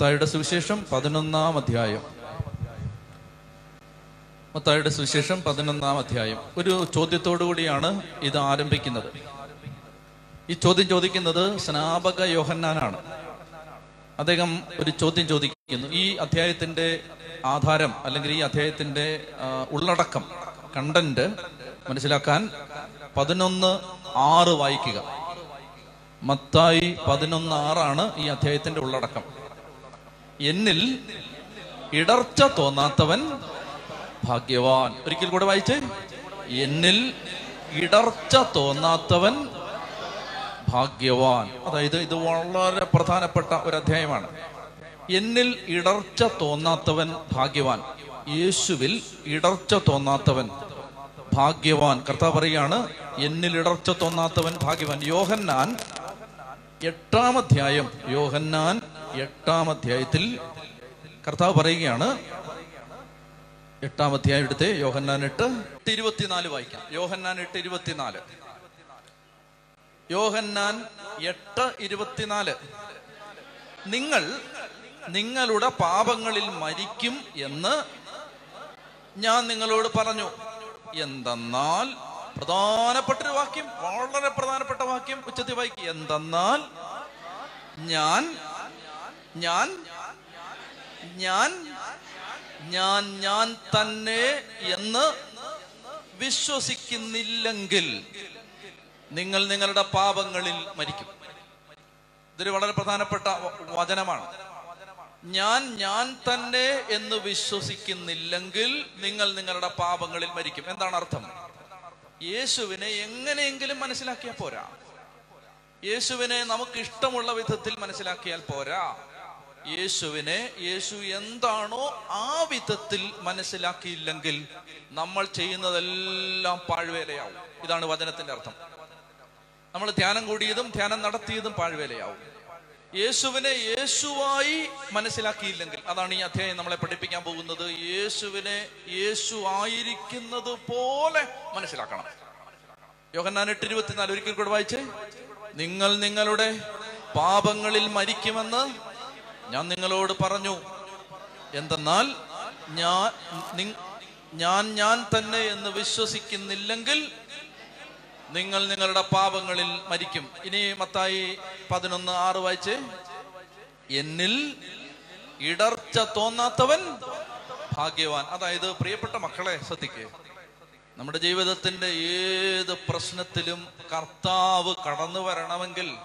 മത്തായുടെ സുവിശേഷം പതിനൊന്നാം അധ്യായം. മത്തായുടെ സുവിശേഷം പതിനൊന്നാം അധ്യായം. ഒരു ചോദ്യത്തോടു കൂടിയാണ് ഇത് ആരംഭിക്കുന്നത്. ഈ ചോദ്യം ചോദിക്കുന്നത് സ്നാപക യോഹന്നാനാണ്. അദ്ദേഹം ഒരു ചോദ്യം ചോദിക്കുന്നു. ഈ അധ്യായത്തിന്റെ ആധാരം അല്ലെങ്കിൽ ഈ അധ്യായത്തിന്റെ ഉള്ളടക്കം കണ്ടന്റ് മനസ്സിലാക്കാൻ പതിനൊന്ന് ആറ് വായിക്കുക. മത്തായി പതിനൊന്ന് ആറാണ് ഈ അധ്യായത്തിന്റെ ഉള്ളടക്കം. എന്നിൽ ഇടർച്ച തോന്നാത്തവൻ ഭാഗ്യവാൻ. ഒരിക്കൽ കൂടെ വായിച്ചേ. എന്നിൽ ഇടർച്ച തോന്നാത്തവൻ ഭാഗ്യവാൻ. അതായത് ഇത് വളരെ പ്രധാനപ്പെട്ട ഒരു അധ്യായമാണ്. എന്നിൽ ഇടർച്ച തോന്നാത്തവൻ ഭാഗ്യവാൻ. യേശുവിൽ ഇടർച്ച തോന്നാത്തവൻ ഭാഗ്യവാൻ. കർത്താവ് പറയാണ് എന്നിൽ ഇടർച്ച തോന്നാത്തവൻ ഭാഗ്യവാൻ. യോഹന്നാൻ എട്ടാം അധ്യായം. യോഹന്നാൻ എട്ടാം അധ്യായത്തിൽ കർത്താവ് പറയുകയാണ്. എട്ടാം അധ്യായം എടുത്ത് യോഹന്നാൻ എട്ട് ഇരുപത്തിനാല് വായിക്കാം. യോഹന്നാൻ എട്ട് ഇരുപത്തിനാല്. യോഹന്നാൻ എട്ട് ഇരുപത്തിനാല്. നിങ്ങൾ നിങ്ങളുടെ പാപങ്ങളിൽ മരിക്കും എന്ന് ഞാൻ നിങ്ങളോട് പറഞ്ഞു. എന്തെന്നാൽ പ്രധാനപ്പെട്ട ഒരു വാക്യം വളരെ പ്രധാനപ്പെട്ട വാക്യം ഉച്ചത്തിൽ വായിക്കും എന്തെന്നാൽ ഞാൻ ഞാൻ? ഞാൻ? ഞാൻ ഞാൻ തന്നെ എന്ന് വിശ്വസിക്കുന്നില്ലെങ്കിൽ നിങ്ങൾ നിങ്ങളുടെ പാപങ്ങളിൽ മരിക്കും. ഇതൊരു വളരെ പ്രധാനപ്പെട്ട വചനമാണ്. ഞാൻ ഞാൻ തന്നെ എന്ന് വിശ്വസിക്കുന്നില്ലെങ്കിൽ നിങ്ങൾ നിങ്ങളുടെ പാപങ്ങളിൽ മരിക്കും. എന്താണ് അർത്ഥം? യേശുവിനെ എങ്ങനെയെങ്കിലും മനസ്സിലാക്കിയാൽ പോരാ. യേശുവിനെ നമുക്ക് ഇഷ്ടമുള്ള വിധത്തിൽ മനസ്സിലാക്കിയാൽ പോരാ. യേശുവിനെ യേശു എന്താണോ ആ വിധത്തിൽ മനസ്സിലാക്കിയില്ലെങ്കിൽ നമ്മൾ ചെയ്യുന്നതെല്ലാം പാഴ്വേലയാവും. ഇതാണ് വചനത്തിന്റെ അർത്ഥം. നമ്മൾ ധ്യാനം കൂടിയതും ധ്യാനം നടത്തിയതും പാഴ്വേലയാവും. യേശുവിനെ യേശുവായി മനസ്സിലാക്കിയില്ലെങ്കിൽ അതാണ് ഈ അധ്യായം നമ്മളെ പഠിപ്പിക്കാൻ പോകുന്നത് യേശുവിനെ യേശു ആയിരിക്കുന്നത് പോലെ മനസ്സിലാക്കണം. യോഹന്നാൻ എട്ട് ഇരുപത്തിനാല് ഒരിക്കൽ കൂടെ വായിച്ചേ. നിങ്ങൾ നിങ്ങളുടെ പാപങ്ങളിൽ മരിക്കുമെന്ന് ഞാൻ നിങ്ങളോട് പറഞ്ഞു എന്തെന്നാൽ ഞാൻ ഞാൻ ഞാൻ തന്നെ എന്ന് വിശ്വസിക്കുന്നില്ലെങ്കിൽ നിങ്ങൾ നിങ്ങളുടെ പാപങ്ങളിൽ മരിക്കും. ഇനി മത്തായി പതിനൊന്ന് ആറ് വായിച്ച്. എന്നിൽ ഇടർച്ച തോന്നാത്തവൻ ഭാഗ്യവാൻ. അതായത് പ്രിയപ്പെട്ട മക്കളെ ശ്രദ്ധിക്കേ. നമ്മുടെ ജീവിതത്തിന്റെ ഏത് പ്രശ്നത്തിലും കർത്താവ് കടന്നു വരണമെങ്കിൽ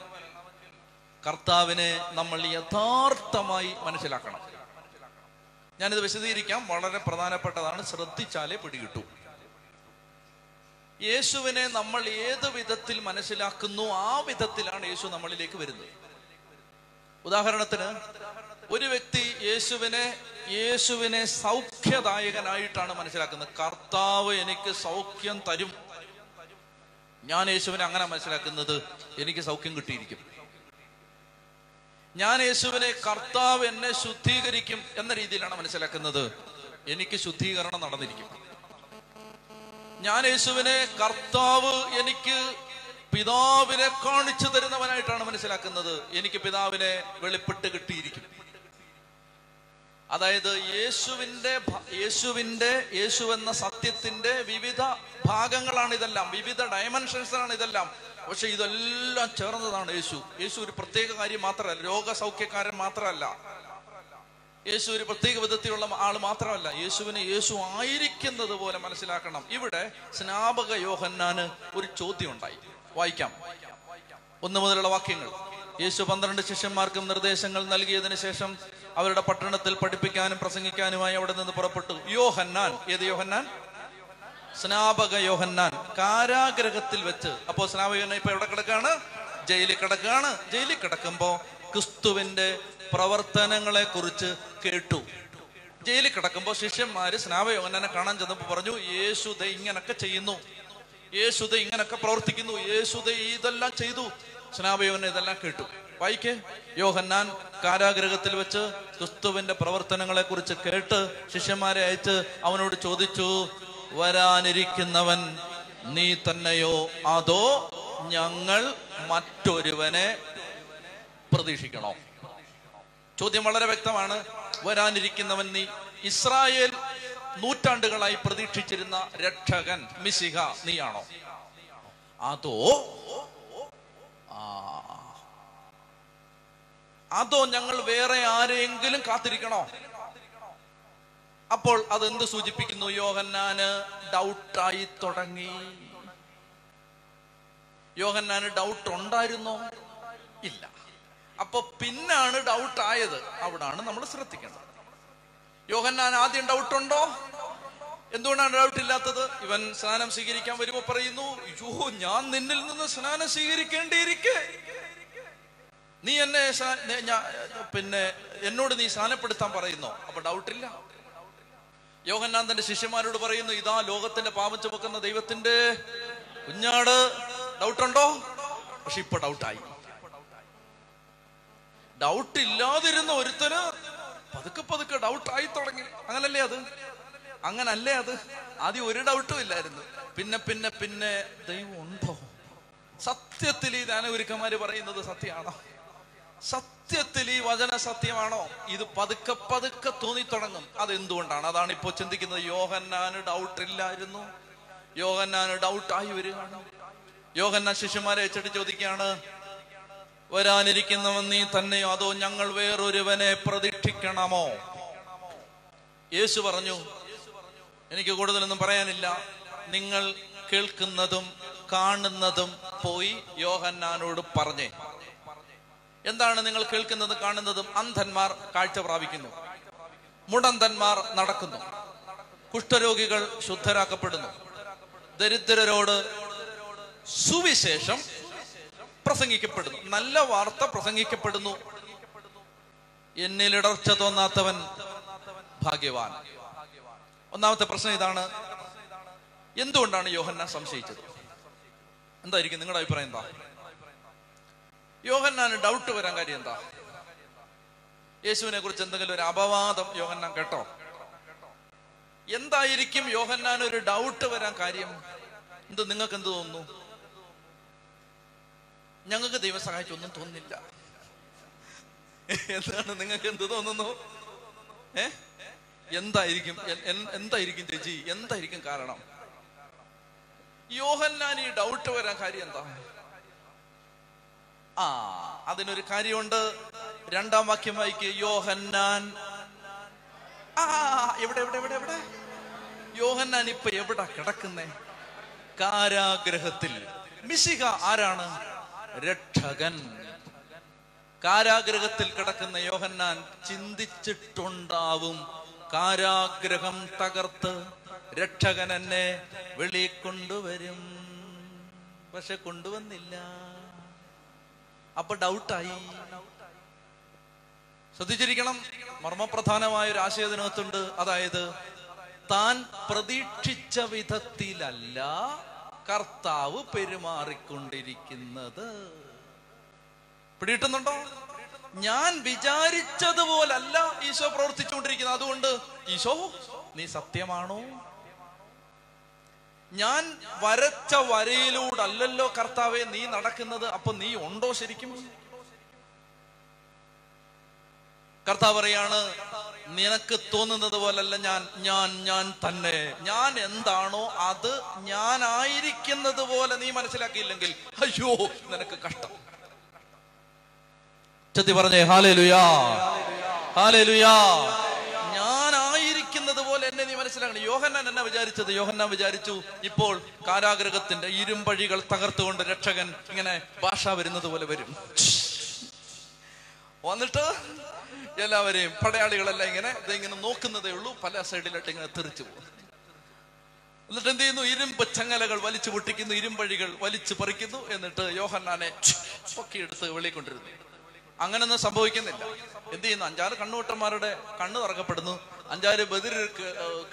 കർത്താവിനെ നമ്മൾ യഥാർത്ഥമായി മനസ്സിലാക്കണം. ഞാനിത് വിശദീകരിക്കാം. വളരെ പ്രധാനപ്പെട്ടതാണ്. ശ്രദ്ധിച്ചാലേ പിടികിട്ടൂ. യേശുവിനെ നമ്മൾ ഏത് വിധത്തിൽ മനസ്സിലാക്കുന്നു ആ വിധത്തിലാണ് യേശു നമ്മളിലേക്ക് വരുന്നത്. ഉദാഹരണത്തിന് ഒരു വ്യക്തി യേശുവിനെ യേശുവിനെ സൗഖ്യദായകനായിട്ടാണ് മനസ്സിലാക്കുന്നത്. കർത്താവ് എനിക്ക് സൗഖ്യം തരും. ഞാൻ യേശുവിനെ അങ്ങനെ മനസ്സിലാക്കുന്നത് എനിക്ക് സൗഖ്യം കിട്ടിയിരിക്കും. ഞാൻ യേശുവിനെ കർത്താവ് എന്നെ ശുദ്ധീകരിക്കും എന്ന രീതിയിലാണ് മനസ്സിലാക്കുന്നത്. എനിക്ക് ശുദ്ധീകരണം നടന്നിരിക്കും. ഞാൻ യേശുവിനെ കർത്താവ് എനിക്ക് പിതാവിനെ കാണിച്ചു തരുന്നവനായിട്ടാണ് മനസ്സിലാക്കുന്നത്. എനിക്ക് പിതാവിനെ വെളിപ്പെട്ട് കിട്ടിയിരിക്കും. അതായത് യേശുവിന്റെ യേശുവിന്റെ യേശു എന്ന സത്യത്തിന്റെ വിവിധ ഭാഗങ്ങളാണ് ഇതെല്ലാം വിവിധ ഡയമെൻഷൻസാണ് ഇതെല്ലാം പക്ഷെ ഇതെല്ലാം ചേർന്നതാണ് യേശു. യേശു ഒരു പ്രത്യേക കാര്യം മാത്രമല്ല രോഗസൗഖ്യക്കാരൻ മാത്രമല്ല. യേശു ഒരു പ്രത്യേക വിധത്തിലുള്ള ആൾ മാത്രമല്ല. യേശുവിനെ യേശു ആയിരിക്കുന്നത് പോലെ മനസ്സിലാക്കണം. ഇവിടെ സ്നാപക യോഹന്നാന് ഒരു ചോദ്യം ഉണ്ടായി വായിക്കാം. ഒന്ന് മുതലുള്ള വാക്യങ്ങൾ. യേശു പന്ത്രണ്ട് ശിഷ്യന്മാർക്കും നിർദ്ദേശങ്ങൾ നൽകിയതിന് ശേഷം അവരുടെ പട്ടണത്തിൽ പഠിപ്പിക്കാനും പ്രസംഗിക്കാനുമായി അവിടെ നിന്ന് പുറപ്പെട്ടു. യോഹന്നാൻ. ഏത് യോഹന്നാൻ? സ്നാപക യോഹന്നാൻ കാരാഗ്രഹത്തിൽ വെച്ച്. അപ്പോ സ്നാപക ഇപ്പൊ എവിടെ കിടക്കാണ്? ജയിലിൽ കിടക്കാണ്. ജയിലിൽ കിടക്കുമ്പോ ക്രിസ്തുവിന്റെ പ്രവർത്തനങ്ങളെ കുറിച്ച് കേട്ടു. ജയിലിൽ കിടക്കുമ്പോ ശിഷ്യന്മാര് യോഹന്നാനെ കാണാൻ ചെന്നപ്പോ പറഞ്ഞു യേശുദ ഇങ്ങനൊക്കെ ചെയ്യുന്നു. യേശുദ ഇങ്ങനൊക്കെ പ്രവർത്തിക്കുന്നു. യേശുദ ഇതെല്ലാം ചെയ്തു. സ്നാപയോഹന ഇതെല്ലാം കേട്ടു. വായിക്കേ. യോഹന്നാൻ കാരാഗ്രഹത്തിൽ വെച്ച് ക്രിസ്തുവിന്റെ പ്രവർത്തനങ്ങളെ കുറിച്ച് കേട്ട് ശിഷ്യന്മാരെ അയച്ച് അവനോട് ചോദിച്ചു വരാനിരിക്കുന്നവൻ നീ തന്നെയോ? അതോ ഞങ്ങൾ മറ്റൊരുവനെ പ്രതീക്ഷിക്കണോ? ചോദ്യം വളരെ വ്യക്തമാണ്. വരാനിരിക്കുന്നവൻ നീ ഇസ്രായേൽ നൂറ്റാണ്ടുകളായി പ്രതീക്ഷിച്ചിരുന്ന രക്ഷകൻ മിസിഹ നീയാണോ? അതോ അതോ ഞങ്ങൾ വേറെ ആരെയെങ്കിലും കാത്തിരിക്കണോ? അപ്പോൾ അതെന്ത് സൂചിപ്പിക്കുന്നു? യോഹന്നാന് ഡൗട്ടായി തുടങ്ങി. യോഹന്നാന് ഡൗട്ട് ഉണ്ടായിരുന്നോ? ഇല്ല. അപ്പൊ പിന്നാണ് ഡൗട്ട് ആയത്. അവിടാണ് നമ്മൾ ശ്രദ്ധിക്കേണ്ടത്. യോഹന്നാൻ ആദ്യം ഡൗട്ട് ഉണ്ടോ? എന്തുകൊണ്ടാണ് ഡൗട്ട് ഇല്ലാത്തത്? ഇവൻ സ്നാനം സ്വീകരിക്കാൻ വരുമ്പോ പറയുന്നു യോ ഞാൻ നിന്നിൽ നിന്ന് സ്നാനം സ്വീകരിക്കേണ്ടിയിരിക്കെ. നീ എന്നെ പിന്നെ എന്നോട് നീ സ്നാനപ്പെടുത്താൻ പറയുന്നോ? അപ്പൊ ഡൗട്ടില്ല യോഹന്നാൻ തന്റെ ശിഷ്യന്മാരോട് പറയുന്നു ഇതാ ലോകത്തിന്റെ പാപം ചുമക്കുന്ന ദൈവത്തിന്റെ കുഞ്ഞാട്. ഡൗട്ടുണ്ടോ പക്ഷെ ഇപ്പൊ ഡൗട്ടായി ഡൗട്ട് ഇല്ലാതിരുന്ന ഒരുത്തന് പതുക്കെ പതുക്കെ ഡൗട്ട് ആയി തുടങ്ങി. അങ്ങനല്ലേ അത്? അങ്ങനല്ലേ അത്? ആദ്യം ഒരു ഡൗട്ടും ഇല്ലായിരുന്നു. പിന്നെ പിന്നെ പിന്നെ ദൈവം ഉണ്ടോ? സത്യത്തിൽ ഈ ദാനഗുരുക്കന്മാര് പറയുന്നത് സത്യമാണോ? സത്യത്തിൽ ഈ വചന സത്യമാണോ? ഇത് പതുക്കെ പതുക്കെ തോന്നി തുടങ്ങും അതെന്തുകൊണ്ടാണ്? അതാണ് ഇപ്പോ ചിന്തിക്കുന്നത്. യോഹന്നാന് ഡൗട്ട് ഇല്ലായിരുന്നു. യോഹന്നാന് ഡൗട്ടായി വരികയാണ്. യോഹന്ന ശിഷ്യന്മാരെ വെച്ചിട്ട് ചോദിക്കുകയാണ് വരാനിരിക്കുന്നവൻ നീ തന്നെയോ? അതോ ഞങ്ങൾ വേറൊരുവനെ പ്രതീക്ഷിക്കണമോ? യേശു പറഞ്ഞു എനിക്ക് കൂടുതലൊന്നും പറയാനില്ല. നിങ്ങൾ കേൾക്കുന്നതും കാണുന്നതും പോയി യോഹന്നാനോട് പറഞ്ഞേ. എന്താണ് നിങ്ങൾ കേൾക്കുന്നത് കാണുന്നതും അന്ധന്മാർ കാഴ്ച പ്രാപിക്കുന്നു. മുടന്തന്മാർ നടക്കുന്നു. കുഷ്ഠരോഗികൾ ശുദ്ധരാക്കപ്പെടുന്നു. ദരിദ്രരോട് സുവിശേഷം പ്രസംഗിക്കപ്പെടുന്നു. നല്ല വാർത്ത പ്രസംഗിക്കപ്പെടുന്നു. എന്നിൽ ഇടർച്ച തോന്നാത്തവൻ ഭാഗ്യവാൻ. ഒന്നാമത്തെ പ്രശ്നം ഇതാണ്. എന്തുകൊണ്ടാണ് യോഹന്ന സംശയിച്ചത്? എന്തായിരിക്കും നിങ്ങളുടെ അഭിപ്രായം എന്താ? യോഹന്നാന് ഡൗട്ട് വരാൻ കാര്യം എന്താ? യേശുവിനെ കുറിച്ച് എന്തെങ്കിലും ഒരു അപവാദം യോഹന്നാൻ കേട്ടോ? എന്തായിരിക്കും യോഹന്നാൻ ഒരു ഡൗട്ട് വരാൻ കാര്യം? എന്ത് നിങ്ങൾക്ക് എന്ത് തോന്നുന്നു? ഞങ്ങൾക്ക് ദൈവം സഹായിച്ചൊന്നും തോന്നില്ല എന്താണ് നിങ്ങൾക്ക് എന്ത് തോന്നുന്നു? ഏ? എന്തായിരിക്കും? എന്തായിരിക്കും ചേച്ചി? എന്തായിരിക്കും കാരണം? യോഹന്നാൻ ഈ ഡൗട്ട് വരാൻ കാര്യം എന്താ? ആ അതിനൊരു കാര്യമുണ്ട്. രണ്ടാം വാക്യം വായിക്ക്. യോഹന്നാൻ. ആ എവിടെ എവിടെ എവിടെ എവിടെ? യോഹന്നാൻ ഇപ്പൊ എവിടെ കിടക്കുന്നേ? കാരാഗ്രഹത്തിൽ. മിശിക ആരാണ്? രക്ഷകൻ. കാരാഗ്രഹത്തിൽ കിടക്കുന്ന യോഹന്നാൻ ചിന്തിച്ചിട്ടുണ്ടാവും. കാരാഗ്രഹം തകർത്ത് രക്ഷകൻ എന്നെ വെളി കൊണ്ടുവരും. പക്ഷെ കൊണ്ടുവന്നില്ല. അപ്പൊ ഡൗട്ടായി ശ്രദ്ധിച്ചിരിക്കണം മർമ്മപ്രധാനമായ ഒരു ആശയത്തിനകത്തുണ്ട് അതായത് താൻ പ്രതീക്ഷിച്ച വിധത്തിലല്ല കർത്താവ് പെരുമാറിക്കൊണ്ടിരിക്കുന്നത്. പിടിയിട്ടുന്നുണ്ടോ ഞാൻ വിചാരിച്ചതുപോലല്ല ഈശോ പ്രവർത്തിച്ചുകൊണ്ടിരിക്കുന്നത്. അതുകൊണ്ട് ഈശോ നീ സത്യമാണോ? ഞാൻ വരച്ച വരയിലൂടല്ലല്ലോ കർത്താവെ നീ നടക്കുന്നത്. അപ്പൊ നീ ഉണ്ടോ ശരിക്കും? കർത്താവ് പറയാണ് നിനക്ക് തോന്നുന്നത് പോലല്ല ഞാൻ ഞാൻ ഞാൻ തന്നെ. ഞാൻ എന്താണോ അത് ഞാനായിരിക്കുന്നത് പോലെ നീ മനസ്സിലാക്കിയില്ലെങ്കിൽ അയ്യോ നിനക്ക് കഷ്ടം. ചെത്തി പറഞ്ഞേ ഹാലേ ലുയാ ഹാലേ ലുയാ ഞാനായിരിക്കുന്നത് പോലെ എന്നെ നീ മനസ്സിലാക്കണം യോഹന്നാൻ എന്നെ വിചാരിച്ചത്? യോഹന്നാൻ വിചാരിച്ചു ഇപ്പോൾ കാരാഗ്രഹത്തിന്റെ ഇരുമ്പഴികൾ തകർത്തുകൊണ്ട് രക്ഷകൻ ഇങ്ങനെ ഭാഷ വരുന്നത് പോലെ വരും. വന്നിട്ട് എല്ലാവരെയും പടയാളികളെല്ലാം ഇങ്ങനെ ഇതിങ്ങനെ നോക്കുന്നതേ ഉള്ളൂ പല സൈഡിലായിട്ട് ഇങ്ങനെ തെറിച്ചു പോകും. എന്നിട്ട് എന്ത് ചെയ്യുന്നു? ഇരുമ്പ് ചങ്ങലകൾ വലിച്ചു പൊട്ടിക്കുന്നു ഇരുമ്പഴികൾ വലിച്ചു പറിക്കുന്നു. എന്നിട്ട് യോഹന്നാനെ പൊക്കിയെടുത്ത് വെളിക്കൊണ്ടിരുന്നു അങ്ങനൊന്നും സംഭവിക്കുന്നില്ല. എന്ത് ചെയ്യുന്നു? അഞ്ചാറ് കണ്ണുവട്ടന്മാരുടെ കണ്ണ് തുറക്കപ്പെടുന്നു. അഞ്ചാറ് ബദിർ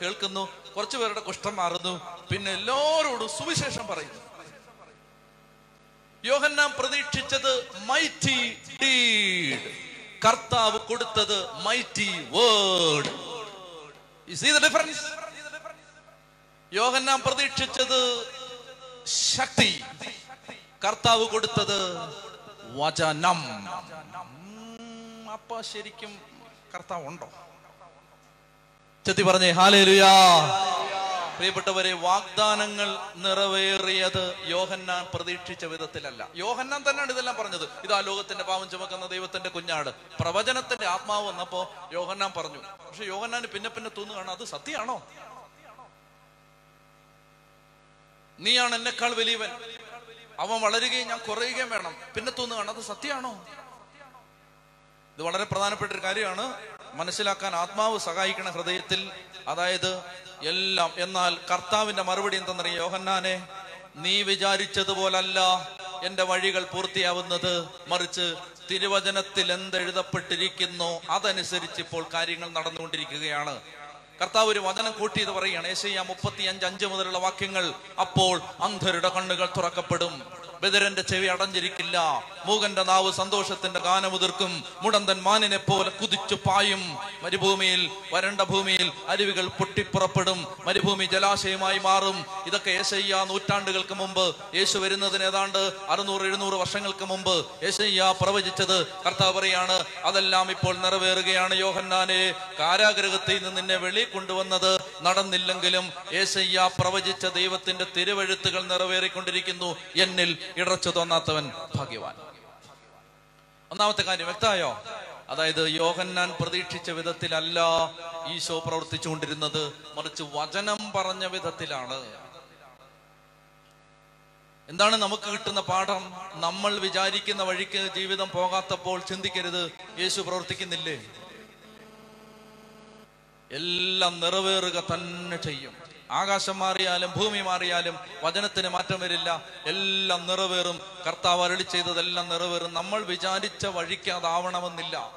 കേൾക്കുന്നു. കുറച്ചു പേരുടെ കുഷ്ഠം മാറുന്നു. പിന്നെ എല്ലാവരോടും സുവിശേഷം പറയുന്നു. യോഹന്നാൻ പ്രതീക്ഷിച്ചത് മൈറ്റി ഡീഡ് കർത്താവ് കൊടുത്തത് മൈറ്റി വേർഡ് ഡിഫറൻസ് യോഹന്നാൻ പ്രതീക്ഷിച്ചത് ശക്തി. കർത്താവ് കൊടുത്തത് വചനം. അപ്പൊ ശരിക്കും കർത്താവ് ഉണ്ടോ ചെത്തി പറഞ്ഞേ ഹാലേലുയാ. പ്രിയപ്പെട്ടവരെ വാഗ്ദാനങ്ങൾ നിറവേറിയത് യോഹന്നാൻ പ്രതീക്ഷിച്ച വിധത്തിലല്ല. യോഹന്നാൻ തന്നെയാണ് ഇതെല്ലാം പറഞ്ഞത്. ഇതാ ലോകത്തിന്റെ പാവം ചുമക്കുന്ന ദൈവത്തിന്റെ കുഞ്ഞാട്. പ്രവചനത്തിന്റെ ആത്മാവ് വന്നപ്പോ യോഹന്നാൻ പറഞ്ഞു. പക്ഷെ യോഹന്നാന് പിന്നെ പിന്നെ തോന്നുകയാണ് അത് സത്യമാണോ? നീയാണ് എന്നെക്കാൾ വലിയവൻ. അവൻ വളരുകയും ഞാൻ കുറയുകയും വേണം. പിന്നെ തോന്നുകയാണ് അത് സത്യമാണോ? ഇത് വളരെ പ്രധാനപ്പെട്ട ഒരു കാര്യമാണ്. മനസ്സിലാക്കാൻ ആത്മാവ് സഹായിക്കണ ഹൃദയത്തിൽ അതായത് എല്ലാം. എന്നാൽ കർത്താവിന്റെ മറുപടി എന്തെന്നറിയ? യോഹന്നാനെ നീ വിചാരിച്ചതുപോലല്ല എന്റെ വഴികൾ പൂർത്തിയാവുന്നത്. മറിച്ച് തിരുവചനത്തിൽ എന്തെഴുതപ്പെട്ടിരിക്കുന്നു അതനുസരിച്ച് ഇപ്പോൾ കാര്യങ്ങൾ നടന്നുകൊണ്ടിരിക്കുകയാണ്. കർത്താവ് ഒരു വചനം കൂട്ടിയത് പറയുകയാണ്. ഏശയ്യ മുപ്പത്തി അഞ്ച് അഞ്ച് മുതലുള്ള വാക്യങ്ങൾ അപ്പോൾ അന്ധരുടെ കണ്ണുകൾ തുറക്കപ്പെടും. ബദിരന്റെ ചെവി അടഞ്ഞിരിക്കില്ല. മൂകന്റെ നാവ് സന്തോഷത്തിന്റെ ഗാനമുതിർക്കും. മുടന്തൻ മാനിനെ പോലെ കുതിച്ചു പായും. മരുഭൂമിയിൽ വരണ്ട ഭൂമിയിൽ അരുവികൾ പൊട്ടിപ്പുറപ്പെടും. മരുഭൂമി ജലാശയമായി മാറും. ഇതൊക്കെ ഏശയ്യ നൂറ്റാണ്ടുകൾക്ക് മുമ്പ്. യേശു വരുന്നതിന് ഏതാണ്ട് അറുന്നൂറ് എഴുന്നൂറ് വർഷങ്ങൾക്ക് മുമ്പ് ഏശയ്യ പ്രവചിച്ചത് കർത്താവ് പറയാണ് അതെല്ലാം ഇപ്പോൾ നിറവേറുകയാണ് യോഹന്നാനെ. കാരാഗ്രഹത്തിൽ നിന്ന് നിന്നെ വെളി കൊണ്ടുവന്നത് നടന്നില്ലെങ്കിലും ഏശയ്യ പ്രവചിച്ച ദൈവത്തിന്റെ തിരുവഴുത്തുകൾ നിറവേറിക്കൊണ്ടിരിക്കുന്നു. എന്നിൽ ഇടച്ചു തോന്നാത്തവൻ ഭാഗ്യവാൻ. ഒന്നാമത്തെ കാര്യം വ്യക്തമായോ? അതായത് യോഹന്നാൻ പ്രതീക്ഷിച്ച വിധത്തിലല്ല ഈശോ പ്രവർത്തിച്ചുകൊണ്ടിരുന്നത് മറിച്ച് വചനം പറഞ്ഞ വിധത്തിലാണ്. എന്താണ് നമുക്ക് കിട്ടുന്ന പാഠം? നമ്മൾ വിചാരിക്കുന്ന വഴിക്ക് ജീവിതം പോകാത്തപ്പോൾ ചിന്തിക്കരുത് യേശു പ്രവർത്തിക്കുന്നില്ലേ? എല്ലാം നിറവേറുക തന്നെ ചെയ്യും. ആകാശം മാറിയാലും ഭൂമി മാറിയാലും വചനത്തിന് മാറ്റം വരില്ല. എല്ലാം നിറവേറും. കർത്താവ് അരളി ചെയ്തതെല്ലാം നിറവേറും. നമ്മൾ വിചാരിച്ച വഴിക്ക് അതാവണമെന്നില്ല.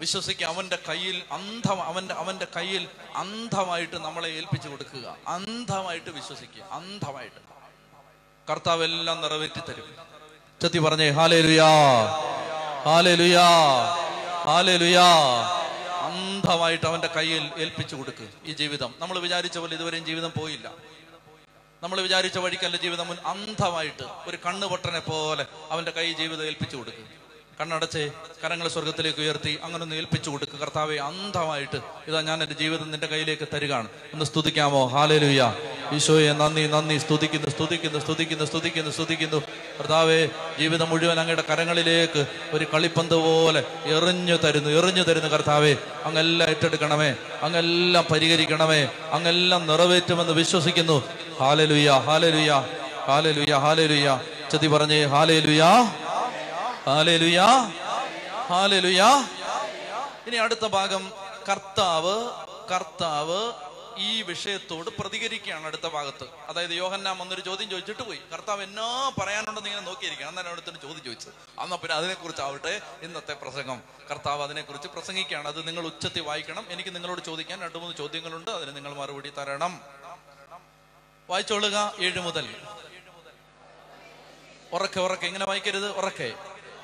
വിശ്വസിക്കുക അവന്റെ കയ്യിൽ അന്ധം അവന്റെ അവന്റെ കയ്യിൽ അന്ധമായിട്ട് നമ്മളെ ഏൽപ്പിച്ചു കൊടുക്കുക. അന്ധമായിട്ട് വിശ്വസിക്കുക. അന്ധമായിട്ട്. കർത്താവ് എല്ലാം നിറവേറ്റി തരും ചത്തി പറഞ്ഞേ ഹാലേ ലുയാ ഹാലേ ലുയാ ഹാലേ ലുയാ അന്ധമായിട്ട് അവന്റെ കയ്യിൽ ഏൽപ്പിച്ചു കൊടുക്കുക ഈ ജീവിതം. നമ്മൾ വിചാരിച്ച പോലെ ഇതുവരെയും ജീവിതം പോയില്ല. നമ്മൾ വിചാരിച്ച വഴിക്കല്ല ജീവിതം അന്ധമായിട്ട് ഒരു കണ്ണുപൊട്ടനെ പോലെ അവന്റെ കൈ ജീവിതം ഏൽപ്പിച്ചു കൊടുക്കുക കണ്ണടച്ച് കരങ്ങൾ സ്വർഗത്തിലേക്ക് ഉയർത്തി അങ്ങനെ ഒന്ന് ഏൽപ്പിച്ചു കൊടുക്കുക കർത്താവെ അന്ധമായിട്ട് ഇതാ ഞാൻ എന്റെ ജീവിതം നിന്റെ കയ്യിലേക്ക് തരികയാണ്. ഒന്ന് സ്തുതിക്കാമോ? ഹാലലുയ്യ ഈശോയെ നന്ദി നന്ദി. സ്തുതിക്കുന്നു സ്തുതിക്കുന്നു സ്തുതിക്കുന്നു സ്തുതിക്കുന്നു സ്തുതിക്കുന്നു. കർത്താവെ ജീവിതം മുഴുവൻ അങ്ങയുടെ കരങ്ങളിലേക്ക് ഒരു കളിപ്പന്ത് പോലെ എറിഞ്ഞു തരുന്നു എറിഞ്ഞു തരുന്നു കർത്താവെ. അങ്ങെല്ലാം ഏറ്റെടുക്കണമേ. അങ്ങെല്ലാം പരിഹരിക്കണമേ. അങ്ങെല്ലാം നിറവേറ്റുമെന്ന് വിശ്വസിക്കുന്നു. ഹാലലുയ്യ ഹാലലുയ്യ ഹാലലുയ്യ ഹാലലുയ്യ ചതി പറഞ്ഞേ ഹാലേലുയാ ഇനി അടുത്ത ഭാഗം കർത്താവ് കർത്താവ് ഈ വിഷയത്തോട് പ്രതികരിക്കുകയാണ് അടുത്ത ഭാഗത്ത്. അതായത് യോഹന്നാം വന്നൊരു ചോദ്യം ചോദിച്ചിട്ട് പോയി. കർത്താവ് എന്നോ പറയാനുണ്ടെന്ന് ഇങ്ങനെ നോക്കിയിരിക്കുകയാണ്. അന്നേരം അടുത്തൊരു ചോദ്യം ചോദിച്ചത് അന്നാ പിന്നെ അതിനെക്കുറിച്ച് ആവട്ടെ ഇന്നത്തെ പ്രസംഗം. കർത്താവ് അതിനെക്കുറിച്ച് പ്രസംഗിക്കുകയാണ്. അത് നിങ്ങൾ ഉച്ചത്തിൽ വായിക്കണം. എനിക്ക് നിങ്ങളോട് ചോദിക്കാൻ രണ്ട് മൂന്ന് ചോദ്യങ്ങളുണ്ട്. അതിന് നിങ്ങൾ മറുപടി തരണം. വായിച്ചോളുക. ഏഴ് മുതൽ. ഉറക്കെ ഉറക്കെ. ഇങ്ങനെ വായിക്കരുത്. ഉറക്കെ.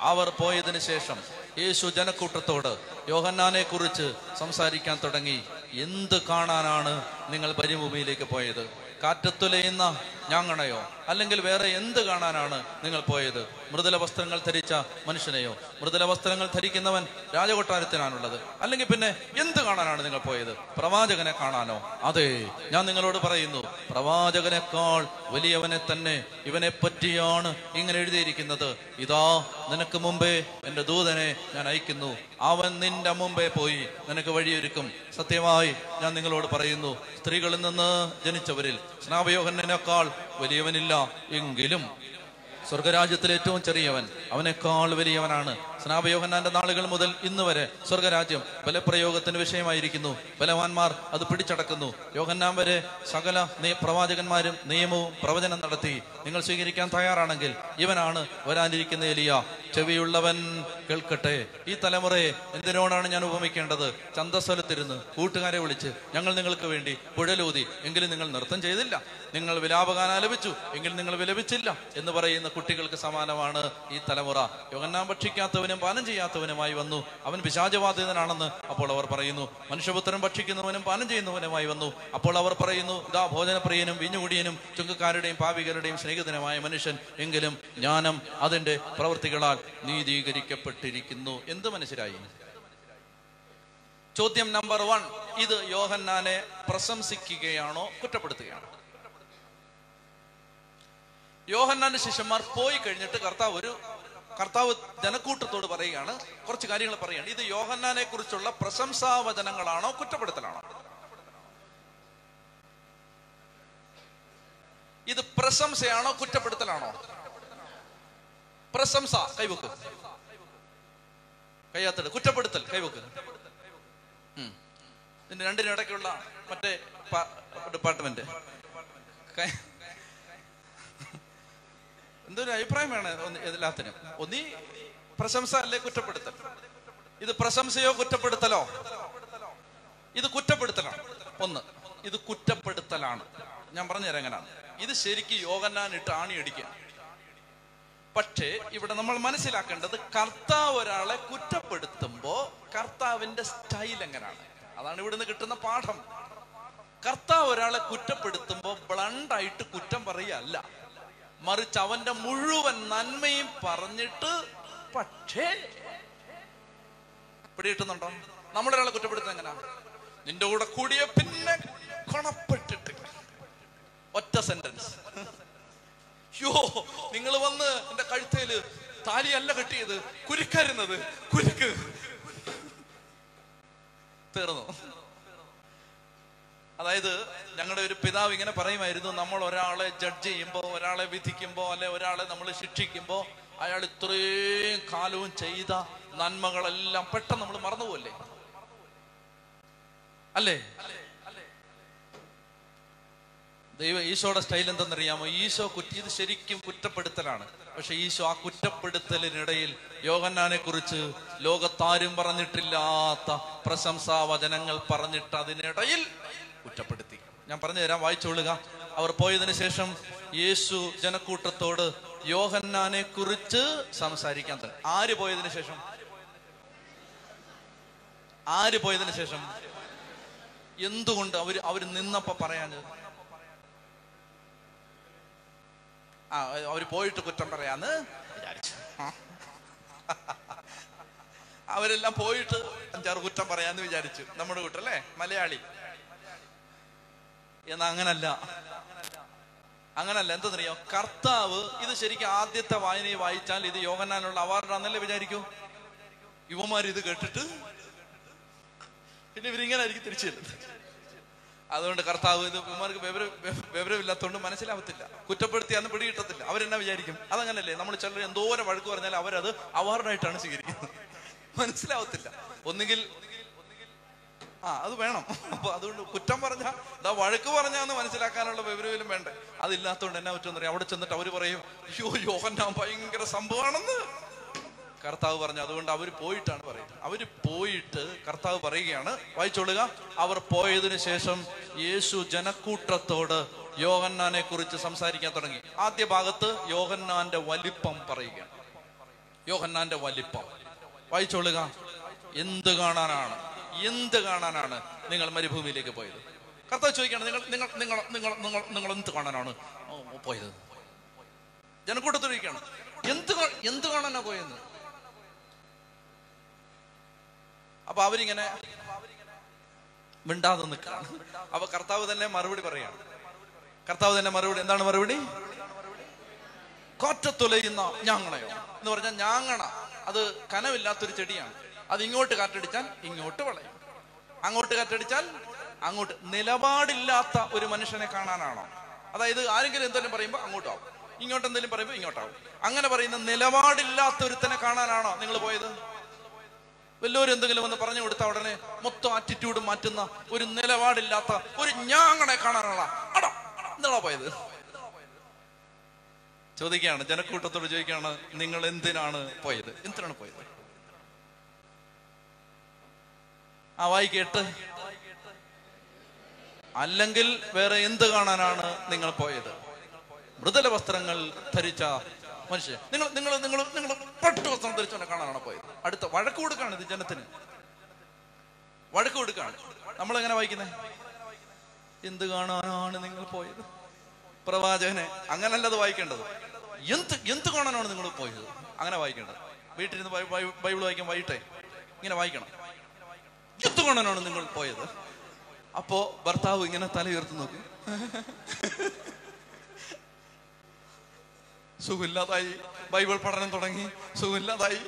അവർ പോയതിനു ശേഷം യേശു ജനക്കൂട്ടത്തോട് യോഹന്നാനെ കുറിച്ച് സംസാരിക്കാൻ തുടങ്ങി. എന്ത് കാണാനാണ് നിങ്ങൾ പരിഭൂമിയിലേക്ക് പോയത്? കാറ്റത്തുലയുന്ന ഞാങ്ങണയോ? അല്ലെങ്കിൽ വേറെ എന്ത് കാണാനാണ് നിങ്ങൾ പോയത്? മൃദുല വസ്ത്രങ്ങൾ ധരിച്ച മനുഷ്യനെയോ? മൃദുല വസ്ത്രങ്ങൾ ധരിക്കുന്നവൻ രാജകൊട്ടാരത്തിനാണുള്ളത്. അല്ലെങ്കിൽ പിന്നെ എന്ത് കാണാനാണ് നിങ്ങൾ പോയത്? പ്രവാചകനെ കാണാനോ? അതെ ഞാൻ നിങ്ങളോട് പറയുന്നു പ്രവാചകനേക്കാൾ വലിയവനെ തന്നെ ഇവനെ പറ്റിയാണ് ഇങ്ങനെ എഴുതിയിരിക്കുന്നത്. ഇതാ നിനക്ക് മുമ്പേ എന്റെ ദൂതനെ ഞാൻ അയക്കുന്നു. അവൻ നിന്റെ മുമ്പേ പോയി നിനക്ക് വഴിയൊരുക്കും. സത്യമായി ഞാൻ നിങ്ങളോട് പറയുന്നു സ്ത്രീകളിൽ നിന്ന് ജനിച്ചവരിൽ സ്നാപയോഹനേക്കാൾ വലിയവനില്ല. എങ്കിലും സ്വർഗരാജ്യത്തിൽ ഏറ്റവും ചെറിയവൻ അവനേക്കാൾ വലിയവനാണ്. സ്നാപയോഹന്നാന്റെ നാളുകൾ മുതൽ ഇന്ന് വരെ സ്വർഗരാജ്യം ബലപ്രയോഗത്തിന് വിഷയമായിരിക്കുന്നു. ബലവാന്മാർ അത് പിടിച്ചടക്കുന്നു. യോഹന്നാം വരെ സകല പ്രവാചകന്മാരും നിയമവും പ്രവചനം നടത്തി. നിങ്ങൾ സ്വീകരിക്കാൻ തയ്യാറാണെങ്കിൽ ഇവനാണ് വരാനിരിക്കുന്ന എലിയ. ചെവിയുള്ളവൻ കേൾക്കട്ടെ. ഈ തലമുറയെ എന്തിനോടാണ് ഞാൻ ഉപമിക്കേണ്ടത്? ചന്തസ്ഥലത്തിരുന്ന് കൂട്ടുകാരെ വിളിച്ച് ഞങ്ങൾ നിങ്ങൾക്ക് വേണ്ടി പുഴലൂതി എങ്കിലും നിങ്ങൾ നൃത്തം ചെയ്തില്ല. നിങ്ങൾ വിലാപകാൻ ആലപിച്ചു എങ്കിലും നിങ്ങൾ വിലപിച്ചില്ല എന്ന് പറയുന്ന കുട്ടികൾക്ക് സമാനമാണ് ഈ തലമുറ. യോഗന്നാം ഭക്ഷിക്കാത്തവനും പാനം ചെയ്യാത്തവനുമായി വന്നു. അവൻ പിശാചബാധിതനാണെന്ന് അപ്പോൾ അവർ പറയുന്നു മനുഷ്യപുത്രൻ ഭക്ഷിക്കുന്നവനും പാനം ചെയ്യുന്നവനുമായി വന്നു. അപ്പോൾ അവർ പറയുന്നു ഇതാ ഭോജനപ്രിയനും വിഞ്ഞുകുടിയനും ചുങ്കക്കാരുടെയും പാവികരുടെയും സ്നേഹിതനുമായ മനുഷ്യൻ എങ്കിലും ജ്ഞാനം അതിന്റെ പ്രവൃത്തികളാൽ നീതീകരിക്കപ്പെട്ടിരിക്കുന്നു. എന്ത് മനസ്സിലായി ചോദ്യം നമ്പർ വൺ ഇത് യോഹന്നാനെ പ്രശംസിക്കുകയാണോ കുറ്റപ്പെടുത്തുകയാണോ? യോഹന്നാന്റെ ശിഷ്യന്മാർ പോയി കഴിഞ്ഞിട്ട് കർത്താവ് ഒരു കർത്താവ് ജനക്കൂട്ടത്തോട് പറയുകയാണ് കുറച്ച് കാര്യങ്ങൾ പറയുകയാണ്. ഇത് യോഹന്നാനെ കുറിച്ചുള്ള പ്രശംസാവചനങ്ങളാണോ കുറ്റപ്പെടുത്തലാണോ? ഇത് പ്രശംസയാണോ കുറ്റപ്പെടുത്തലാണോ? പ്രശംസ കൈവക്ക്. കയ്യാത്തട് കുറ്റപ്പെടുത്തൽ കൈവക്ക്. ഇതിന്റെ രണ്ടിനും ഇടയ്ക്കുള്ള മറ്റേ ഡിപ്പാർട്ട്മെന്റ്. എന്തൊരു അഭിപ്രായം വേണം എല്ലാത്തിനും? ഒന്നീ പ്രശംസ അല്ലേ കുറ്റപ്പെടുത്തൽ? ഇത് പ്രശംസയോ കുറ്റപ്പെടുത്തലോ? ഇത് കുറ്റപ്പെടുത്തലാണ്. ഒന്ന് ഇത് കുറ്റപ്പെടുത്തലാണ്. ഞാൻ പറഞ്ഞുതരാം എങ്ങനെയാണ്? ഇത് ശരിക്കും ആണി അടിക്കുക പക്ഷേ ഇവിടെ നമ്മൾ മനസ്സിലാക്കേണ്ടത് കർത്താവ് ഒരാളെ കുറ്റപ്പെടുത്തുമ്പോ കർത്താവിന്റെ സ്റ്റൈൽ എങ്ങനെയാണ്? അതാണ് ഇവിടുന്ന് കിട്ടുന്ന പാഠം. കർത്താവ് ഒരാളെ കുറ്റപ്പെടുത്തുമ്പോ ബ്ലണ്ടായിട്ട് കുറ്റം പറയല്ല മറിച്ച് അവന്റെ മുഴുവൻ നന്മയും പറഞ്ഞിട്ട് പക്ഷേ പിടിയിട്ടുന്നുണ്ടോ നമ്മളൊരാളെ കുറ്റപ്പെടുത്തുന്നത് എങ്ങനെയാണ് നിന്റെ കൂടെ കൂടിയ പിന്നെ കൊണപ്പെട്ടിട്ട്. ഒറ്റ സെന്റൻസ് യോ നിങ്ങൾ വന്ന് എന്റെ കഴുത്തേൽ താലിയല്ല കെട്ടിയത്. കുരുക്കരുന്നത്. കുരുക്ക്. തീർന്നു? അതായത് ഞങ്ങളുടെ ഒരു പിതാവ് ഇങ്ങനെ പറയുമായിരുന്നു നമ്മൾ ഒരാളെ ജഡ്ജ് ചെയ്യുമ്പോൾ ഒരാളെ വിധിക്കുമ്പോൾ അല്ലെ ഒരാളെ നമ്മൾ ശിക്ഷിക്കുമ്പോൾ അയാൾ ഇത്രയും കാലവും ചെയ്ത നന്മകളെല്ലാം പെട്ടെന്ന് നമ്മൾ മറന്നുപോകല്ലേ അല്ലേ? ദൈവം ഈശോയുടെ സ്റ്റൈൽ എന്തെന്നറിയാമോ? ഈശോ കുറ്റി ഇത് ശരിക്കും കുറ്റപ്പെടുത്തലാണ്. പക്ഷെ ഈശോ ആ കുറ്റപ്പെടുത്തലിനിടയിൽ യോഗന്നാനെ കുറിച്ച് ലോകത്താരും പറഞ്ഞിട്ടില്ലാത്ത പ്രശംസാ വചനങ്ങൾ പറഞ്ഞിട്ട് അതിനിടയിൽ കുറ്റപ്പെടുത്തി. ഞാൻ പറഞ്ഞു തരാം വായിച്ചോളുക അവർ പോയതിനു ശേഷം യേശു ജനക്കൂട്ടത്തോട് യോഹന്നാനെ കുറിച്ച് സംസാരിക്കാൻ തുടങ്ങി. ആര് പോയതിനു ശേഷം? ആര് പോയതിനു ശേഷം? എന്തുകൊണ്ട് അവർ അവർ നിന്നപ്പോ പറയാന് ആ അവർ പോയിട്ട് കുറ്റം പറയാന്ന് വിചാരിച്ചു. അവരെല്ലാം പോയിട്ട് അഞ്ചാറ് കുറ്റം പറയാന്ന് വിചാരിച്ചു. നമ്മുടെ കൂട്ടല്ലേ? മലയാളി. എന്നാ അങ്ങനല്ല. അങ്ങനല്ല. എന്തെന്നറിയോ? കർത്താവ് ഇത് ശരിക്കും ആദ്യത്തെ വായനയിൽ വായിച്ചാൽ ഇത് യോഗനാനുള്ള അവാർഡാണെന്നല്ലേ വിചാരിക്കൂ? യുവമാർ ഇത് കേട്ടിട്ട് പിന്നെ ഇവരിങ്ങനെ ആയിരിക്കും തിരിച്ചു ചെല്ലുന്നത്. അതുകൊണ്ട് കർത്താവ് ഇത് ഇവന്മാർക്ക് വിവരം വിവരമില്ലാത്തതുകൊണ്ട് മനസ്സിലാവത്തില്ല. കുറ്റപ്പെടുത്തിയാന്ന് പിടികിട്ടത്തില്ല. അവരെന്നാ വിചാരിക്കും? അതങ്ങനല്ലേ. നമ്മൾ ചിലർ എന്തോരം വഴക്ക് പറഞ്ഞാൽ അവരത് അവാർഡായിട്ടാണ് സ്വീകരിക്കുന്നത്. മനസ്സിലാവത്തില്ല. ഒന്നുകിൽ ആ അത് വേണം. അപ്പൊ അതുകൊണ്ട് കുറ്റം പറഞ്ഞ ഇതാ വഴക്ക് പറഞ്ഞാന്ന് മനസ്സിലാക്കാനുള്ള വിവരവിലും വേണ്ടേ. അതില്ലാത്തതുകൊണ്ട് എന്നാ പറ്റുമെന്ന് അറിയാം. അവിടെ ചെന്നിട്ട് അവർ പറയും അയ്യോ യോഹന്നാൻ ഭയങ്കര സംഭവമാണെന്ന്. കർത്താവ് പറഞ്ഞു അതുകൊണ്ട് അവർ പോയിട്ടാണ് പറയുന്നത്. അവർ പോയിട്ട് കർത്താവ് പറയുകയാണ് വായിച്ചോളുക. അവർ പോയതിന് ശേഷം യേശു ജനക്കൂട്ടത്തോട് യോഹന്നാനെ കുറിച്ച് സംസാരിക്കാൻ തുടങ്ങി. ആദ്യ ഭാഗത്ത് യോഹന്നാന്റെ വലിപ്പം പറയുകയാണ്. യോഹന്നാന്റെ വലിപ്പം. വായിച്ചോളുക. എന്ത് കാണാനാണ്? എന്ത് കാണാനാണ് നിങ്ങൾ മരുഭൂമിയിലേക്ക് പോയത്? കർത്താവ് ചോദിക്കണം നിങ്ങൾ നിങ്ങൾ നിങ്ങൾ നിങ്ങൾ നിങ്ങൾ നിങ്ങൾ എന്ത് കാണാനാണ്? പോയത്. ജനക്കൂട്ടത്തിൽ ചോദിക്കുകയാണ് എന്ത് എന്ത് കാണാനാ പോയെന്ന്? അപ്പൊ അവരിങ്ങനെ മിണ്ടാതെ നിൽക്കുകയാണ്. അപ്പൊ കർത്താവ് തന്നെ മറുപടി പറയാണ്. കർത്താവ് തന്നെ മറുപടി എന്താണ് മറുപടി? കാറ്റത്തുലയുന്ന ഞാങ്ങണയോ എന്ന് പറഞ്ഞാൽ ഞാങ്ങണ അത് കനമില്ലാത്തൊരു ചെടിയാണ്. അത് ഇങ്ങോട്ട് കാറ്റടിച്ചാൽ ഇങ്ങോട്ട് വളയും. അങ്ങോട്ട് കാറ്റടിച്ചാൽ അങ്ങോട്ട്. നിലപാടില്ലാത്ത ഒരു മനുഷ്യനെ കാണാനാണോ? അതായത് ആരെങ്കിലും എന്തെങ്കിലും പറയുമ്പോൾ അങ്ങോട്ടാവും. ഇങ്ങോട്ട് എന്തെങ്കിലും പറയുമ്പോൾ ഇങ്ങോട്ടാവും. അങ്ങനെ പറയുന്ന നിലപാടില്ലാത്ത ഒരുത്തനെ കാണാനാണോ നിങ്ങൾ പോയത്? വല്ലവരും എന്തെങ്കിലും ഒന്ന് പറഞ്ഞു കൊടുത്ത ഉടനെ മൊത്തം ആറ്റിറ്റ്യൂഡ് മാറ്റുന്ന ഒരു നിലപാടില്ലാത്ത ഒരു ഞാങ്ങണെ കാണാനുള്ള അടാ എന്താണോ പോയത്? ചോദിക്കുകയാണ് ജനക്കൂട്ടത്തോട് ചോദിക്കുകയാണ് നിങ്ങൾ എന്തിനാണ് പോയത്? എന്തിനാണ് പോയത്? ആ വായി കേട്ട്. അല്ലെങ്കിൽ വേറെ എന്ത് കാണാനാണ് നിങ്ങൾ പോയത്? മൃദല വസ്ത്രങ്ങൾ ധരിച്ച മനുഷ്യ നിങ്ങൾ നിങ്ങൾ നിങ്ങൾ നിങ്ങൾ പട്ടു വസ്ത്രം ധരിച്ചവനെ കാണാനാണ് പോയത്? അടുത്ത വഴക്ക് കൊടുക്കാണ് ഇത് ജനത്തിന്. വഴക്ക് കൊടുക്കാണ്. നമ്മൾ എങ്ങനെ വായിക്കുന്നത് എന്ത് കാണാനാണ് നിങ്ങൾ പോയത്? പ്രവാചകനെ അങ്ങനല്ല അത് വായിക്കേണ്ടത്. എന്ത് എന്ത് കാണാനാണ് നിങ്ങൾ പോയത്? അങ്ങനെ വായിക്കേണ്ടത്. വീട്ടിൽ ബൈ- ബൈബിൾ വായിക്കാൻ വൈകിട്ടെ ഇങ്ങനെ വായിക്കണം. കാണാനാണ് നിങ്ങൾ പോയത്. അപ്പോ ഭർത്താവ് ഇങ്ങനെ തല ഉയർത്തി നോക്കി. സുഖമില്ലാതായി. ബൈബിൾ പഠനം തുടങ്ങി. സുഖമില്ലാതായി.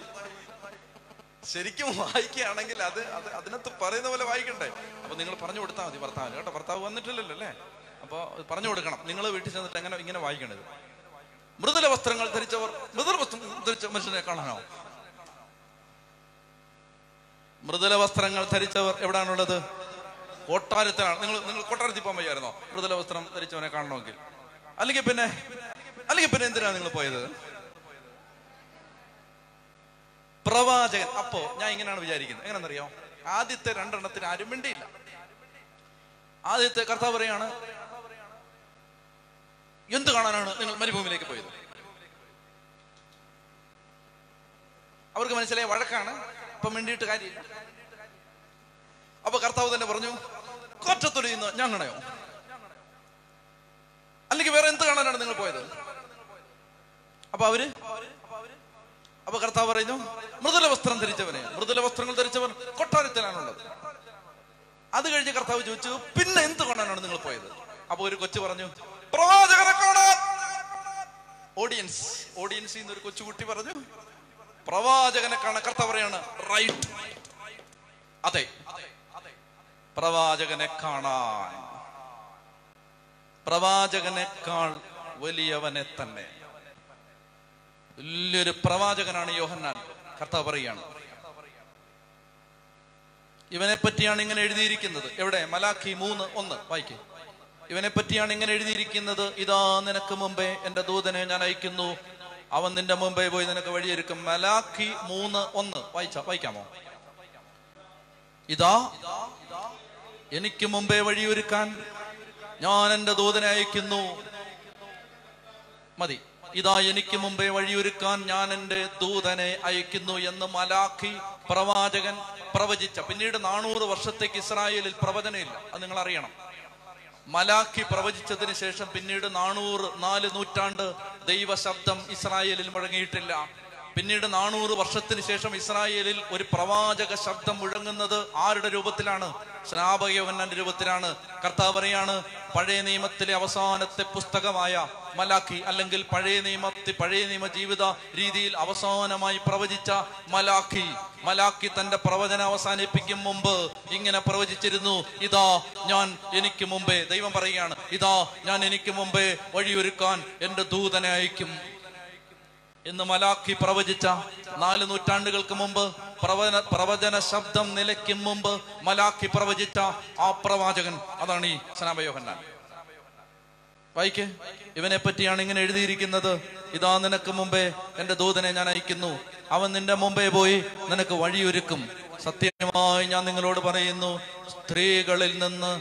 ശരിക്കും വായിക്കുകയാണെങ്കിൽ അത് അത് അതിനകത്ത് പറയുന്ന പോലെ വായിക്കണ്ടേ? അപ്പൊ നിങ്ങൾ പറഞ്ഞു കൊടുത്താൽ മതി ഭർത്താവിന്. കേട്ടോ ഭർത്താവ് വന്നിട്ടില്ലല്ലോ അല്ലേ? അപ്പൊ പറഞ്ഞു കൊടുക്കണം. നിങ്ങൾ വീട്ടിൽ ചെന്നിട്ട് എങ്ങനെ ഇങ്ങനെ വായിക്കണത്? മൃദുല വസ്ത്രങ്ങൾ ധരിച്ചവർ മൃദുല വസ്ത്രം ധരിച്ച മനുഷ്യനെ കാണാനോ മൃദുല വസ്ത്രങ്ങൾ ധരിച്ചവർ എവിടാണുള്ളത്? കൊട്ടാരത്തിലാണ്. നിങ്ങൾ നിങ്ങൾ കൊട്ടാരത്തിൽ പോകാൻ വയ്യായിരുന്നോ? മൃദുല വസ്ത്രം ധരിച്ചവനെ കാണണമെങ്കിൽ. അല്ലെങ്കിൽ പിന്നെ അല്ലെങ്കിൽ പിന്നെ എന്തിനാണ് നിങ്ങൾ പോയത്? പ്രവാചകൻ. അപ്പോ ഞാൻ ഇങ്ങനെയാണ് വിചാരിക്കുന്നത്. എങ്ങനെന്നറിയോ ആദ്യത്തെ രണ്ടെണ്ണത്തിന് ആരും മിണ്ടിയില്ല. ആദ്യത്തെ കർത്താവ് പറയാണ് എന്ത് കാണാനാണ് നിങ്ങൾ മരുഭൂമിയിലേക്ക് പോയത്? അവർക്ക് മനസ്സിലായ വഴക്കാണ്. ഇപ്പൊ മിണ്ടിയിട്ട് കാര്യമില്ല. അപ്പൊ കർത്താവ് തന്നെ പറഞ്ഞു കൊറ്റത്തൊലിയുന്ന ഞങ്ങണയോ അല്ലെങ്കിൽ വേറെ എന്ത് കാണാനാണ് നിങ്ങൾ പോയത്? അപ്പൊ അവർ? അപ്പൊ കർത്താവ് പറയുന്നു മൃദുല വസ്ത്രം ധരിച്ചവനെ മൃദുല വസ്ത്രങ്ങൾ ധരിച്ചവൻ കൊട്ടാരത്തിലാണുള്ളത്. അത് കഴിഞ്ഞ് കർത്താവ് ചോദിച്ചു പിന്നെ എന്ത് കാണാനാണ് നിങ്ങൾ പോയത്? അപ്പൊ ഒരു കൊച്ചു പറഞ്ഞു പ്രവാചകനെ കാണാൻ. ഓഡിയൻസ് ഓഡിയൻസിൽ ഒരു കൊച്ചുകുട്ടി പറഞ്ഞു പ്രവാചകനെ കണക്കർത്ത പറയാണ് റൈറ്റ് അതെ. പ്രവാചകനെ കാണാൻ. പ്രവാചകനേക്കാൾ വലിയവനെ തന്നെ. വലിയൊരു പ്രവാചകനാണ് യോഹന്നാൻ. കർത്താവ് പറയുകയാണ്. ഇവനെ പറ്റിയാണ് ഇങ്ങനെ എഴുതിയിരിക്കുന്നത്. എവിടെ? മലാഖി മൂന്ന് ഒന്ന്. വായിക്കേ. ഇവനെ പറ്റിയാണ് ഇങ്ങനെ എഴുതിയിരിക്കുന്നത്. ഇതാ നിനക്ക് മുമ്പേ എന്റെ ദൂതനെ ഞാൻ അയക്കുന്നു. അവൻ നിന്റെ മുമ്പേ പോയി നിനക്ക് വഴിയൊരുക്കും. മലാഖി മൂന്ന് ഒന്ന്. വായിച്ച വായിക്കാമോ? ഇതാ എനിക്ക് മുമ്പേ വഴിയൊരുക്കാൻ ഞാൻ എന്റെ ദൂതനെ അയക്കുന്നു. മതി. ഇതാ എനിക്ക് മുമ്പേ വഴിയൊരുക്കാൻ ഞാൻ എന്റെ ദൂതനെ അയക്കുന്നു എന്ന് മലാഖി പ്രവാചകൻ പ്രവചിച്ച. പിന്നീട് നാനൂറ് വർഷത്തേക്ക് ഇസ്രായേലിൽ പ്രവചനയില്ല അത് നിങ്ങൾ അറിയണം മലാഖി പ്രവചിച്ചതിന് ശേഷം പിന്നീട് നാനൂറ് നാല് നൂറ്റാണ്ട് ദൈവശബ്ദം ഇസ്രായേലിൽ മുഴങ്ങിയിട്ടില്ല. പിന്നീട് നാനൂറ് വർഷത്തിന് ശേഷം ഇസ്രായേലിൽ ഒരു പ്രവാചക ശബ്ദം മുഴങ്ങുന്നത് ആരുടെ രൂപത്തിലാണ്? സ്നാപകയോവന്റെ രൂപത്തിലാണ്. കർത്താവ് പഴയ നിയമത്തിലെ അവസാനത്തെ പുസ്തകമായ മലാഖി അല്ലെങ്കിൽ പഴയ നിയമത്തി പഴയ നിയമ ജീവിത രീതിയിൽ അവസാനമായി പ്രവചിച്ച മലാഖി. മലാഖി തന്റെ പ്രവചനം അവസാനിപ്പിക്കും മുമ്പ് ഇങ്ങനെ പ്രവചിച്ചിരുന്നു ഇതാ ഞാൻ എനിക്ക് മുമ്പേ ദൈവം പറയുകയാണ് ഇതാ ഞാൻ എനിക്ക് മുമ്പേ വഴിയൊരുക്കാൻ എന്റെ ദൂതനെ അയക്കും. എന്ന് മലാഖി പ്രവചിച്ച നാല് നൂറ്റാണ്ടുകൾക്ക് മുമ്പ് പ്രവചന പ്രവചന ശബ്ദം നിലയ്ക്കും മുമ്പ് മലാഖി പ്രവചിച്ച ആ പ്രവാചകൻ അതാണ് ഈ സ്നാപയോഹന്നാൻ വായിക്കേ. ഇവനെ പറ്റിയാണ് ഇങ്ങനെ എഴുതിയിരിക്കുന്നത്. ഇതാ നിനക്ക് മുമ്പേ എന്റെ ദൂതനെ ഞാൻ അയക്കുന്നു. അവൻ നിന്റെ മുമ്പേ പോയി നിനക്ക് വഴിയൊരുക്കും. സത്യമായി ഞാൻ നിങ്ങളോട് പറയുന്നു സ്ത്രീകളിൽ നിന്ന്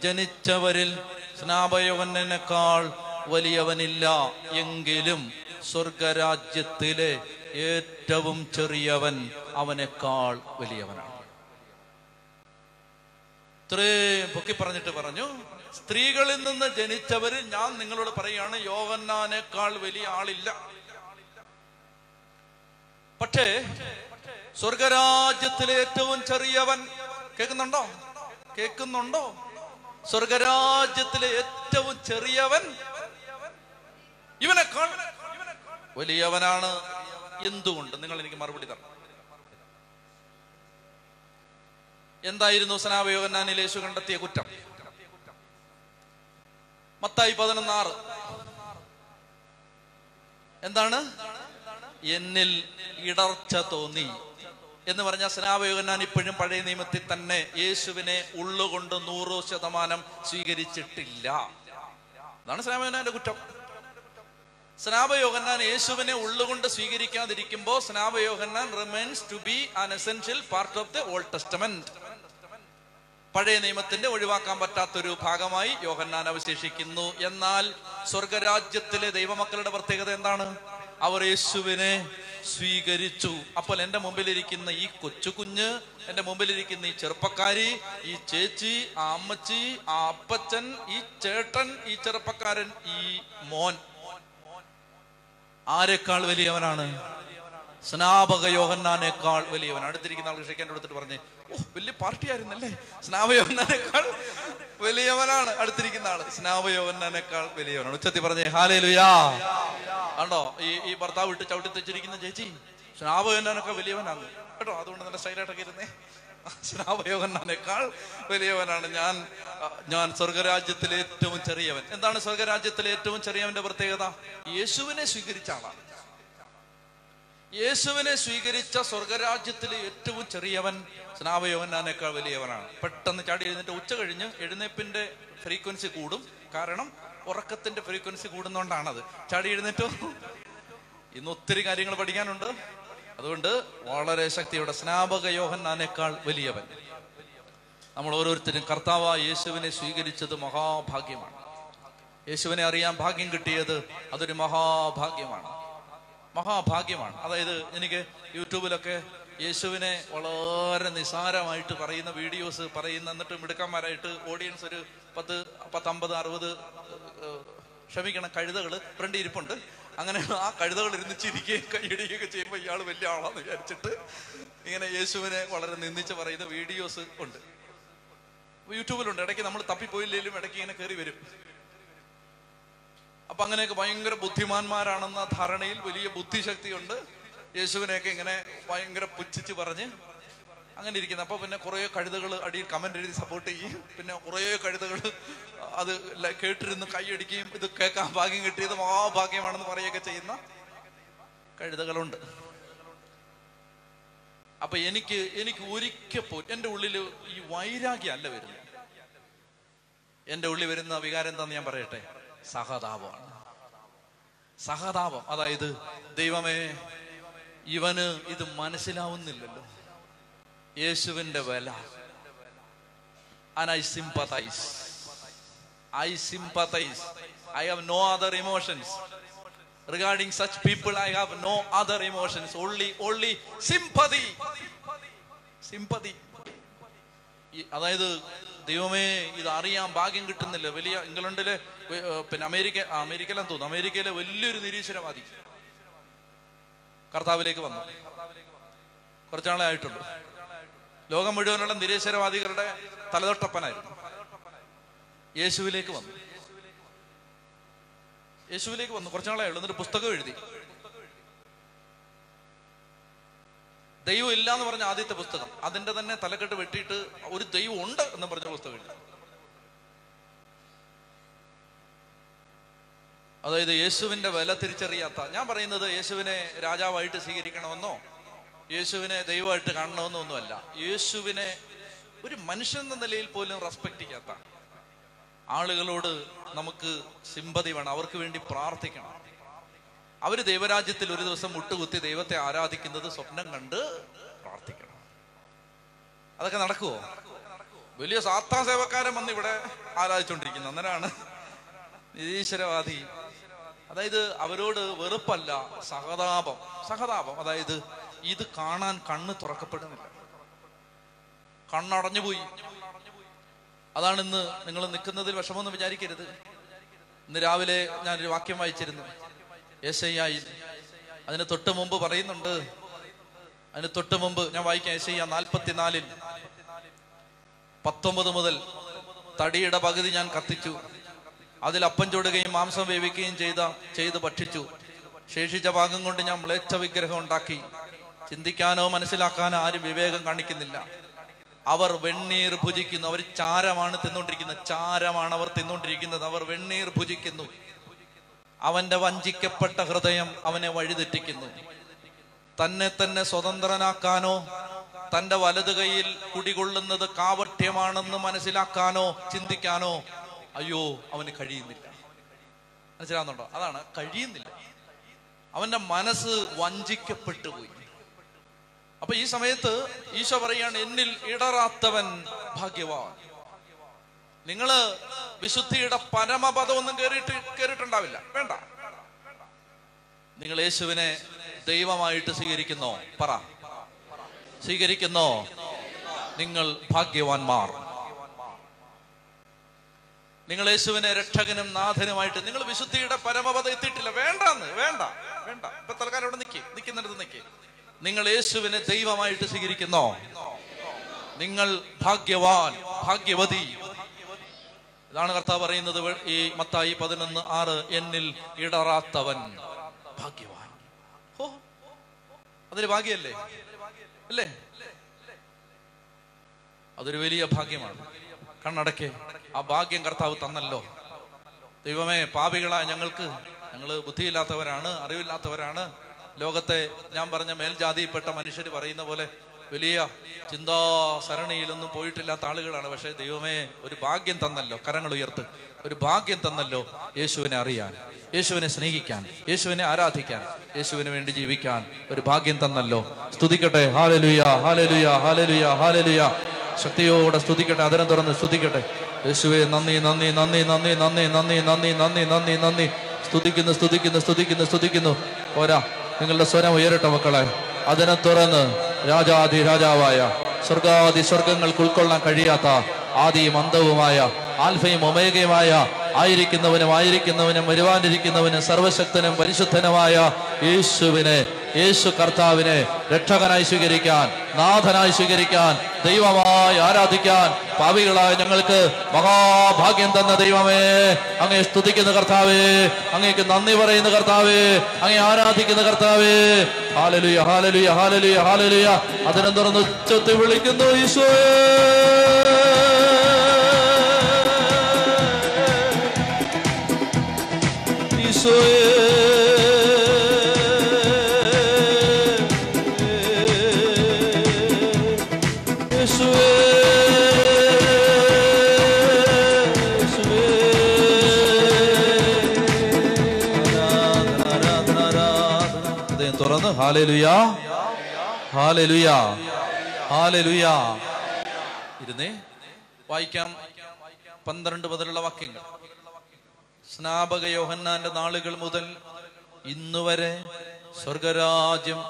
ജനിച്ചവരിൽ സ്നാപയവനേക്കാൾ വലിയവനില്ല. എങ്കിലും സ്വർഗരാജ്യത്തിലെ ഏറ്റവും ചെറിയവൻ അവനേക്കാൾ വലിയവനാണ്. ഇത്രയും പൊക്കി പറഞ്ഞിട്ട് പറഞ്ഞു. സ്ത്രീകളിൽ നിന്ന് ജനിച്ചവര് ഞാൻ നിങ്ങളോട് പറയുകയാണ് യോവന്നാനേക്കാൾ വലിയ ആളില്ല. പക്ഷേ സ്വർഗരാജ്യത്തിലെ ഏറ്റവും ചെറിയവൻ കേൾക്കുന്നുണ്ടോ? കേൾക്കുന്നുണ്ടോ? സ്വർഗരാജ്യത്തിലെ ഏറ്റവും ചെറിയവൻ ഇവനേക്കാൾ വലിയവനാണ് എന്തുകൊണ്ട്? നിങ്ങൾ എനിക്ക് മറുപടി തരണം. എന്തായിരുന്നു സനാപയോഗനാനിൽ യേശു കണ്ടെത്തിയ കുറ്റം? മത്തായി പതിനൊന്നാറ്. എന്താണ്? എന്നിൽ ഇടർച്ച തോന്നി. എന്ന് പറഞ്ഞ സ്നാപയോഗനാൻ ഇപ്പോഴും പഴയ നിയമത്തിൽ തന്നെ യേശുവിനെ ഉള്ളുകൊണ്ട് നൂറ് ശതമാനം സ്വീകരിച്ചിട്ടില്ല. അതാണ് സ്നാപയോഗനാന്റെ കുറ്റം. സ്നാപയോഹന്നാൻ യേശുവിനെ ഉള്ളുകൊണ്ട് സ്വീകരിക്കാതിരിക്കുമ്പോ സ്നാപയോഹന്നാൻ remains to be an essential part of the old testament പഴയ നിയമത്തിന്റെ ഒഴിവാക്കാൻ പറ്റാത്തൊരു ഭാഗമായി യോഹന്നാൻ അവശേഷിക്കുന്നു. എന്നാൽ സ്വർഗരാജ്യത്തിലെ ദൈവമക്കളുടെ പ്രത്യേകത എന്താണ്? അവർ യേശുവിനെ സ്വീകരിച്ചു. അപ്പോൾ എന്റെ മുമ്പിലിരിക്കുന്ന ഈ കൊച്ചു കുഞ്ഞ് എന്റെ മുമ്പിലിരിക്കുന്ന ഈ ചെറുപ്പക്കാരി ഈ ചേച്ചി ആ അമ്മച്ചി ആ അപ്പച്ചൻ ഈ ചേട്ടൻ ഈ ചെറുപ്പക്കാരൻ ഈ മോൻ. ആരെക്കാൾ വലിയവനാണ്? സ്നാപക യോഹന്നാനേക്കാൾ വലിയവൻ. അടുത്തിരിക്കുന്ന ആൾ ക്ഷിക്കാൻ കൊടുത്തിട്ട് പറഞ്ഞേ ഓ വലിയ പാർട്ടി ആയിരുന്നല്ലേ സ്നാപ യോഹന്നാനേക്കാൾ വലിയവനാണ്. അടുത്തിരിക്കുന്ന ആൾ സ്നാപ യോഹന്നാനേക്കാൾ വലിയവനാണ്. ഉച്ചത്തി പറഞ്ഞേ ഹാലേ ലുയാ ആണ്ടോ ഈ ഈ ഭർത്താവ് ഇട്ട് ചവിട്ടി തെച്ചിരിക്കുന്ന ചേച്ചി സ്നാപ യോഹന്നാനൊക്കെ വലിയവനാണ്. കേട്ടോ? അതുകൊണ്ട് നല്ല സ്റ്റൈലായിട്ടൊക്കെ ഇരുന്നേ. സ്നാപയോഹന്നാനേക്കാൾ വലിയവനാണ് ഞാൻ. ഞാൻ സ്വർഗരാജ്യത്തിലെ ഏറ്റവും ചെറിയവൻ. എന്താണ് സ്വർഗരാജ്യത്തിലെ ഏറ്റവും ചെറിയവന്റെ പ്രത്യേകത? യേശുവിനെ സ്വീകരിച്ച ആളാണ്. യേശുവിനെ സ്വീകരിച്ച സ്വർഗരാജ്യത്തിലെ ഏറ്റവും ചെറിയവൻ സ്നാപയോഹന്നാനേക്കാൾ വലിയവനാണ്. പെട്ടെന്ന് ചാടി എഴുന്നേറ്റ് ഉച്ച കഴിഞ്ഞ് എഴുന്നേപ്പിന്റെ ഫ്രീക്വൻസി കൂടും. കാരണം ഉറക്കത്തിന്റെ ഫ്രീക്വൻസി കൂടുന്നോണ്ടാണത്. ചാടി എഴുന്നേറ്റോ. ഇന്ന് ഒത്തിരി കാര്യങ്ങൾ പഠിക്കാനുണ്ട്. അതുകൊണ്ട് വളരെ ശക്തിയുടെ സ്നാപക യോഹന്നാനേക്കാൾ വലിയവൻ. നമ്മൾ ഓരോരുത്തരും കർത്താവ യേശുവിനെ സ്വീകരിച്ചത് മഹാഭാഗ്യമാണ്. യേശുവിനെ അറിയാൻ ഭാഗ്യം കിട്ടിയത് അതൊരു മഹാഭാഗ്യമാണ്. മഹാഭാഗ്യമാണ്. അതായത് എനിക്ക് യൂട്യൂബിലൊക്കെ യേശുവിനെ വളരെ നിസാരമായിട്ട് പറയുന്ന വീഡിയോസ് പറയുന്ന എന്നിട്ട് മിടുക്കന്മാരായിട്ട് ഓഡിയൻസ് ഒരു പത്ത് പത്തമ്പത് അറുപത് ക്ഷമിക്കണം കഴുതകൾ ഫ്രണ്ട് ഇരിപ്പുണ്ട്. അങ്ങനെ ആ കഴുതകൾ ഇരുന്ന് ചിരിക്കുകയും കൈയിടുകയൊക്കെ ചെയ്യുമ്പോൾ ഇയാൾ വലിയ ആളാന്ന് വിചാരിച്ചിട്ട് ഇങ്ങനെ യേശുവിനെ വളരെ നിന്ദിച്ച് പറയുന്ന വീഡിയോസ് ഉണ്ട്. യൂട്യൂബിലുണ്ട്. ഇടയ്ക്ക് നമ്മൾ തപ്പിപ്പോയില്ലെങ്കിലും ഇടയ്ക്ക് ഇങ്ങനെ കയറി വരും. അപ്പൊ അങ്ങനെയൊക്കെ ഭയങ്കര ബുദ്ധിമാന്മാരാണെന്ന ധാരണയിൽ വലിയ ബുദ്ധിശക്തിയുണ്ട്. യേശുവിനെയൊക്കെ ഇങ്ങനെ ഭയങ്കര പുച്ഛിച്ച് പറഞ്ഞ് അങ്ങനെ ഇരിക്കുന്നത് അപ്പൊ പിന്നെ കുറെ കഴുതകൾ അടിയിൽ കമന്റ് എഴുതി സപ്പോർട്ട് ചെയ്യും. പിന്നെ കുറെ കഴുതകൾ അത് കേട്ടിരുന്ന് കൈയടിക്കുകയും ഇത് കേൾക്കാൻ ഭാഗ്യം കിട്ടിയത് മഹാഭാഗ്യമാണെന്ന് പറയുകയൊക്കെ ചെയ്യുന്ന കഴുതകളുണ്ട്. അപ്പൊ എനിക്ക് എനിക്ക് ഒരിക്കൽ പോ എന്റെ ഉള്ളിൽ ഈ വൈരാഗ്യം അല്ല വരുന്നത്. എന്റെ ഉള്ളിൽ വരുന്ന വികാരം എന്താന്ന് ഞാൻ പറയട്ടെ? സഹതാപമാണ് സഹതാപം. അതായത് ദൈവമേ ഇവന് ഇത് മനസ്സിലാവുന്നില്ലല്ലോ. യേശുവിന്റെ വില. And I sympathise I sympathise I have no other emotions regarding such people I have no other emotions only only sympathy sympathy അതായത് ദൈവമേ ഇത് അറിയാൻ ഭാഗ്യം കിട്ടുന്നില്ല. വലിയ ഇംഗ്ലണ്ടിലെ പിന്നെ അമേരിക്ക അമേരിക്കയിലെ തോന്നുന്നു. അമേരിക്കയിലെ വലിയൊരു നിരീശ്വരവാദി. കർത്താവിലേക്ക് വന്നു. കുറച്ചാളെ ആയിട്ടുള്ളൂ ലോകം മുഴുവനുള്ള നിരീശ്വരവാദികളുടെ തലതൊട്ടപ്പനായിരുന്നു. യേശുവിലേക്ക് വന്നു. യേശുവിലേക്ക് വന്നു. കുറച്ചാളെ ഉള്ളൂ എന്നിട്ട് പുസ്തകം എഴുതി. ദൈവം ഇല്ല എന്ന് പറഞ്ഞ ആദ്യത്തെ പുസ്തകം. അതിന്റെ തന്നെ തലക്കെട്ട് വെട്ടിയിട്ട് ഒരു ദൈവം ഉണ്ട് എന്ന് പറഞ്ഞ പുസ്തകം എഴുതി. അതായത് യേശുവിന്റെ വില തിരിച്ചറിയാത്ത ഞാൻ പറയുന്നത് യേശുവിനെ രാജാവായിട്ട് സ്വീകരിക്കണമെന്നോ യേശുവിനെ ദൈവമായിട്ട് കാണണമെന്നോ ഒന്നുമല്ല. യേശുവിനെ ഒരു മനുഷ്യൻ എന്ന നിലയിൽ പോലും റെസ്പെക്ട് ചെയ്യാത്ത ആളുകളോട് നമുക്ക് സിമ്പതി വേണം അവർക്ക് വേണ്ടി പ്രാർത്ഥിക്കണം. അവർ ദൈവരാജ്യത്തിൽ ഒരു ദിവസം മുട്ടുകുത്തി ദൈവത്തെ ആരാധിക്കുന്നത് സ്വപ്നം കണ്ട് പ്രാർത്ഥിക്കണം. അതൊക്കെ നടക്കുവോ? വലിയ സാത്താ സേവക്കാരൻ വന്ന് ഇവിടെ ആരാധിച്ചുകൊണ്ടിരിക്കുന്നു അന്നേരമാണ് നിരീശ്വരവാദി അതായത് അവരോട് വെറുപ്പല്ല സഹതാപം. സഹതാപം അതായത് ഇത് കാണാൻ കണ്ണ് തുറക്കപ്പെടുന്നില്ല. കണ്ണടഞ്ഞു പോയി. അതാണ് ഇന്ന് നിങ്ങൾ നിൽക്കുന്നതിൽ വിഷമമൊന്നും വിചാരിക്കരുത്. ഇന്ന് രാവിലെ ഞാൻ ഒരു വാക്യം വായിച്ചിരുന്നു. യേശയ്യായി അതിന് തൊട്ട് മുമ്പ് പറയുന്നുണ്ട്. അതിന് തൊട്ട് മുമ്പ് ഞാൻ വായിക്കാം. യേശയ്യ നാൽപ്പത്തിനാലിൽ. പത്തൊമ്പത് മുതൽ തടിയുടെ പകുതി ഞാൻ കത്തിച്ചു. അതിൽ അപ്പം ചൂടുകയും മാംസം വേവിക്കുകയും ചെയ്ത ചെയ്ത് ഭക്ഷിച്ചു. ശേഷിച്ച ഭാഗം കൊണ്ട് ഞാൻ മ്ലേച്ഛ വിഗ്രഹം ഉണ്ടാക്കി. ചിന്തിക്കാനോ മനസ്സിലാക്കാനോ ആരും വിവേകം കാണിക്കുന്നില്ല. അവർ വെണ്ണീർ ഭുജിക്കുന്നു. അവർ ചാരമാണ് തിന്നുകൊണ്ടിരിക്കുന്നത്. ചാരമാണ് അവർ തിന്നുകൊണ്ടിരിക്കുന്നത്. അവർ വെണ്ണീർ ഭുജിക്കുന്നു. അവന്റെ വഞ്ചിക്കപ്പെട്ട ഹൃദയം അവനെ വഴിതെറ്റിക്കുന്നു. തന്നെ തന്നെ സ്വതന്ത്രനാക്കാനോ തന്റെ വലതു കൈയിൽ കുടികൊള്ളുന്നത് കാവട്യമാണെന്ന് മനസ്സിലാക്കാനോ ചിന്തിക്കാനോ അയ്യോ അവന് കഴിയുന്നില്ല. മനസ്സിലാവുന്നുണ്ടോ അതാണ് കഴിയുന്നില്ല. അവന്റെ മനസ്സ് വഞ്ചിക്കപ്പെട്ടു പോയി അപ്പൊ ഈ സമയത്ത് ഈശോ പറയാണ് എന്നിൽ ഇടറാത്തവൻ ഭാഗ്യവാൻ. നിങ്ങൾ വിശുദ്ധിയുടെ പരമപദമൊന്നും കേറിയിട്ട് കേറിയിട്ടുണ്ടാവില്ല. വേണ്ട. നിങ്ങൾ യേശുവിനെ ദൈവമായിട്ട് സ്വീകരിക്കുന്നോ? പറ. സ്വീകരിക്കുന്നോ? നിങ്ങൾ ഭാഗ്യവാന്മാർ. നിങ്ങൾ യേശുവിനെ രക്ഷകനും നാഥനുമായിട്ട് നിങ്ങൾ വിശുദ്ധിയുടെ പരമപദ എത്തിയിട്ടില്ല. വേണ്ടെന്ന് വേണ്ട വേണ്ട. ഇപ്പൊ തൽക്കാലം ഇവിടെ നിൽക്കി നിൽക്കുന്നിടത്ത് നിൽക്കി നിങ്ങൾ യേശുവിനെ ദൈവമായിട്ട് സ്വീകരിക്കുന്നോ? നിങ്ങൾ ഭാഗ്യവാൻ ഭാഗ്യവതി. ഇതാണ് കർത്താവ് പറയുന്നത് ഈ മത്തായി പതിനൊന്ന് ആറ് എന്നിൽ ഇടറാത്തവൻ ഭാഗ്യവാൻ. ഓ അതൊരു ഭാഗ്യല്ലേ? അല്ലേ? അതൊരു വലിയ ഭാഗ്യമാണ്. കണ്ണടക്കെ. ആ ഭാഗ്യം കർത്താവ് തന്നല്ലോ. ദൈവമേ പാപികളായ ഞങ്ങൾക്ക് ഞങ്ങൾ ബുദ്ധിയില്ലാത്തവരാണ് അറിവില്ലാത്തവരാണ്. ലോകത്തെ ഞാൻ പറഞ്ഞ മേൽജാതിയിൽപ്പെട്ട മനുഷ്യർ പറയുന്ന പോലെ വലിയ ചിന്താ സരണിയിലൊന്നും പോയിട്ടില്ലാത്ത ആളുകളാണ്. പക്ഷേ ദൈവമേ ഒരു ഭാഗ്യം തന്നല്ലോ. കരങ്ങൾ ഉയർത്ത്. ഒരു ഭാഗ്യം തന്നല്ലോ യേശുവിനെ അറിയാൻ യേശുവിനെ സ്നേഹിക്കാൻ യേശുവിനെ ആരാധിക്കാൻ യേശുവിന് വേണ്ടി ജീവിക്കാൻ ഒരു ഭാഗ്യം തന്നല്ലോ. സ്തുതിക്കട്ടെ. ഹാലലുയ ഹാലലുയ ഹാലലുയ ഹാലലുയ. ശക്തിയോടെ സ്തുതിക്കട്ടെ അതിനെ തുറന്ന് സ്തുതിക്കട്ടെ. യേശുവേ നന്ദി നന്ദി നന്ദി നന്ദി നന്ദി നന്ദി നന്ദി നന്ദി നന്ദി നന്ദി. സ്തുതിക്കുന്നു സ്തുതിക്കുന്നു സ്തുതിക്കുന്നു സ്തുതിക്കുന്നു. പോരാ നിങ്ങളുടെ സ്വരം ഉയരട്ടെ മക്കളെ. അതിനെ തുറന്ന് രാജാതി രാജാവായ സ്വർഗാദി സ്വർഗങ്ങൾക്ക് ഉൾക്കൊള്ളാൻ കഴിയാത്ത ആദിയും അന്തവുമായ ആൽഫയും ഒമേഗയുമായ ആയിരിക്കുന്നവനും ആയിരിക്കുന്നവനും വരുവാനിരിക്കുന്നവനും സർവശക്തനും പരിശുദ്ധനുമായ യേശുവിനെ യേശു കർത്താവിനെ രക്ഷകനായി സ്വീകരിക്കാൻ നാഥനായി സ്വീകരിക്കാൻ ദൈവമായി ആരാധിക്കാൻ പാവികളായ ഞങ്ങൾക്ക് മഹാഭാഗ്യം തന്ന ദൈവമേ. അങ്ങേ സ്തുതിക്കുന്ന കർത്താവേ അങ്ങേക്ക് നന്ദി പറയുന്ന കർത്താവേ അങ്ങേ ആരാധിക്കുന്ന കർത്താവേ. ഹാലലുയ ഹാലലുയ ഹാലലുയ ഹാലലുയ. അതിനെ തുറന്ന് ഉച്ചത്തി വിളിക്കുന്നു ഈശോയേ. തുറന്ന് ഇരുന്നേ. വായിക്കാം പന്ത്രണ്ട് മുതലുള്ള വാക്യങ്ങൾ. സ്നാപക യോഹന്നാന്റെ നാളുകൾ മുതൽ ഇന്നുവരെ സ്വർഗരാജ്യം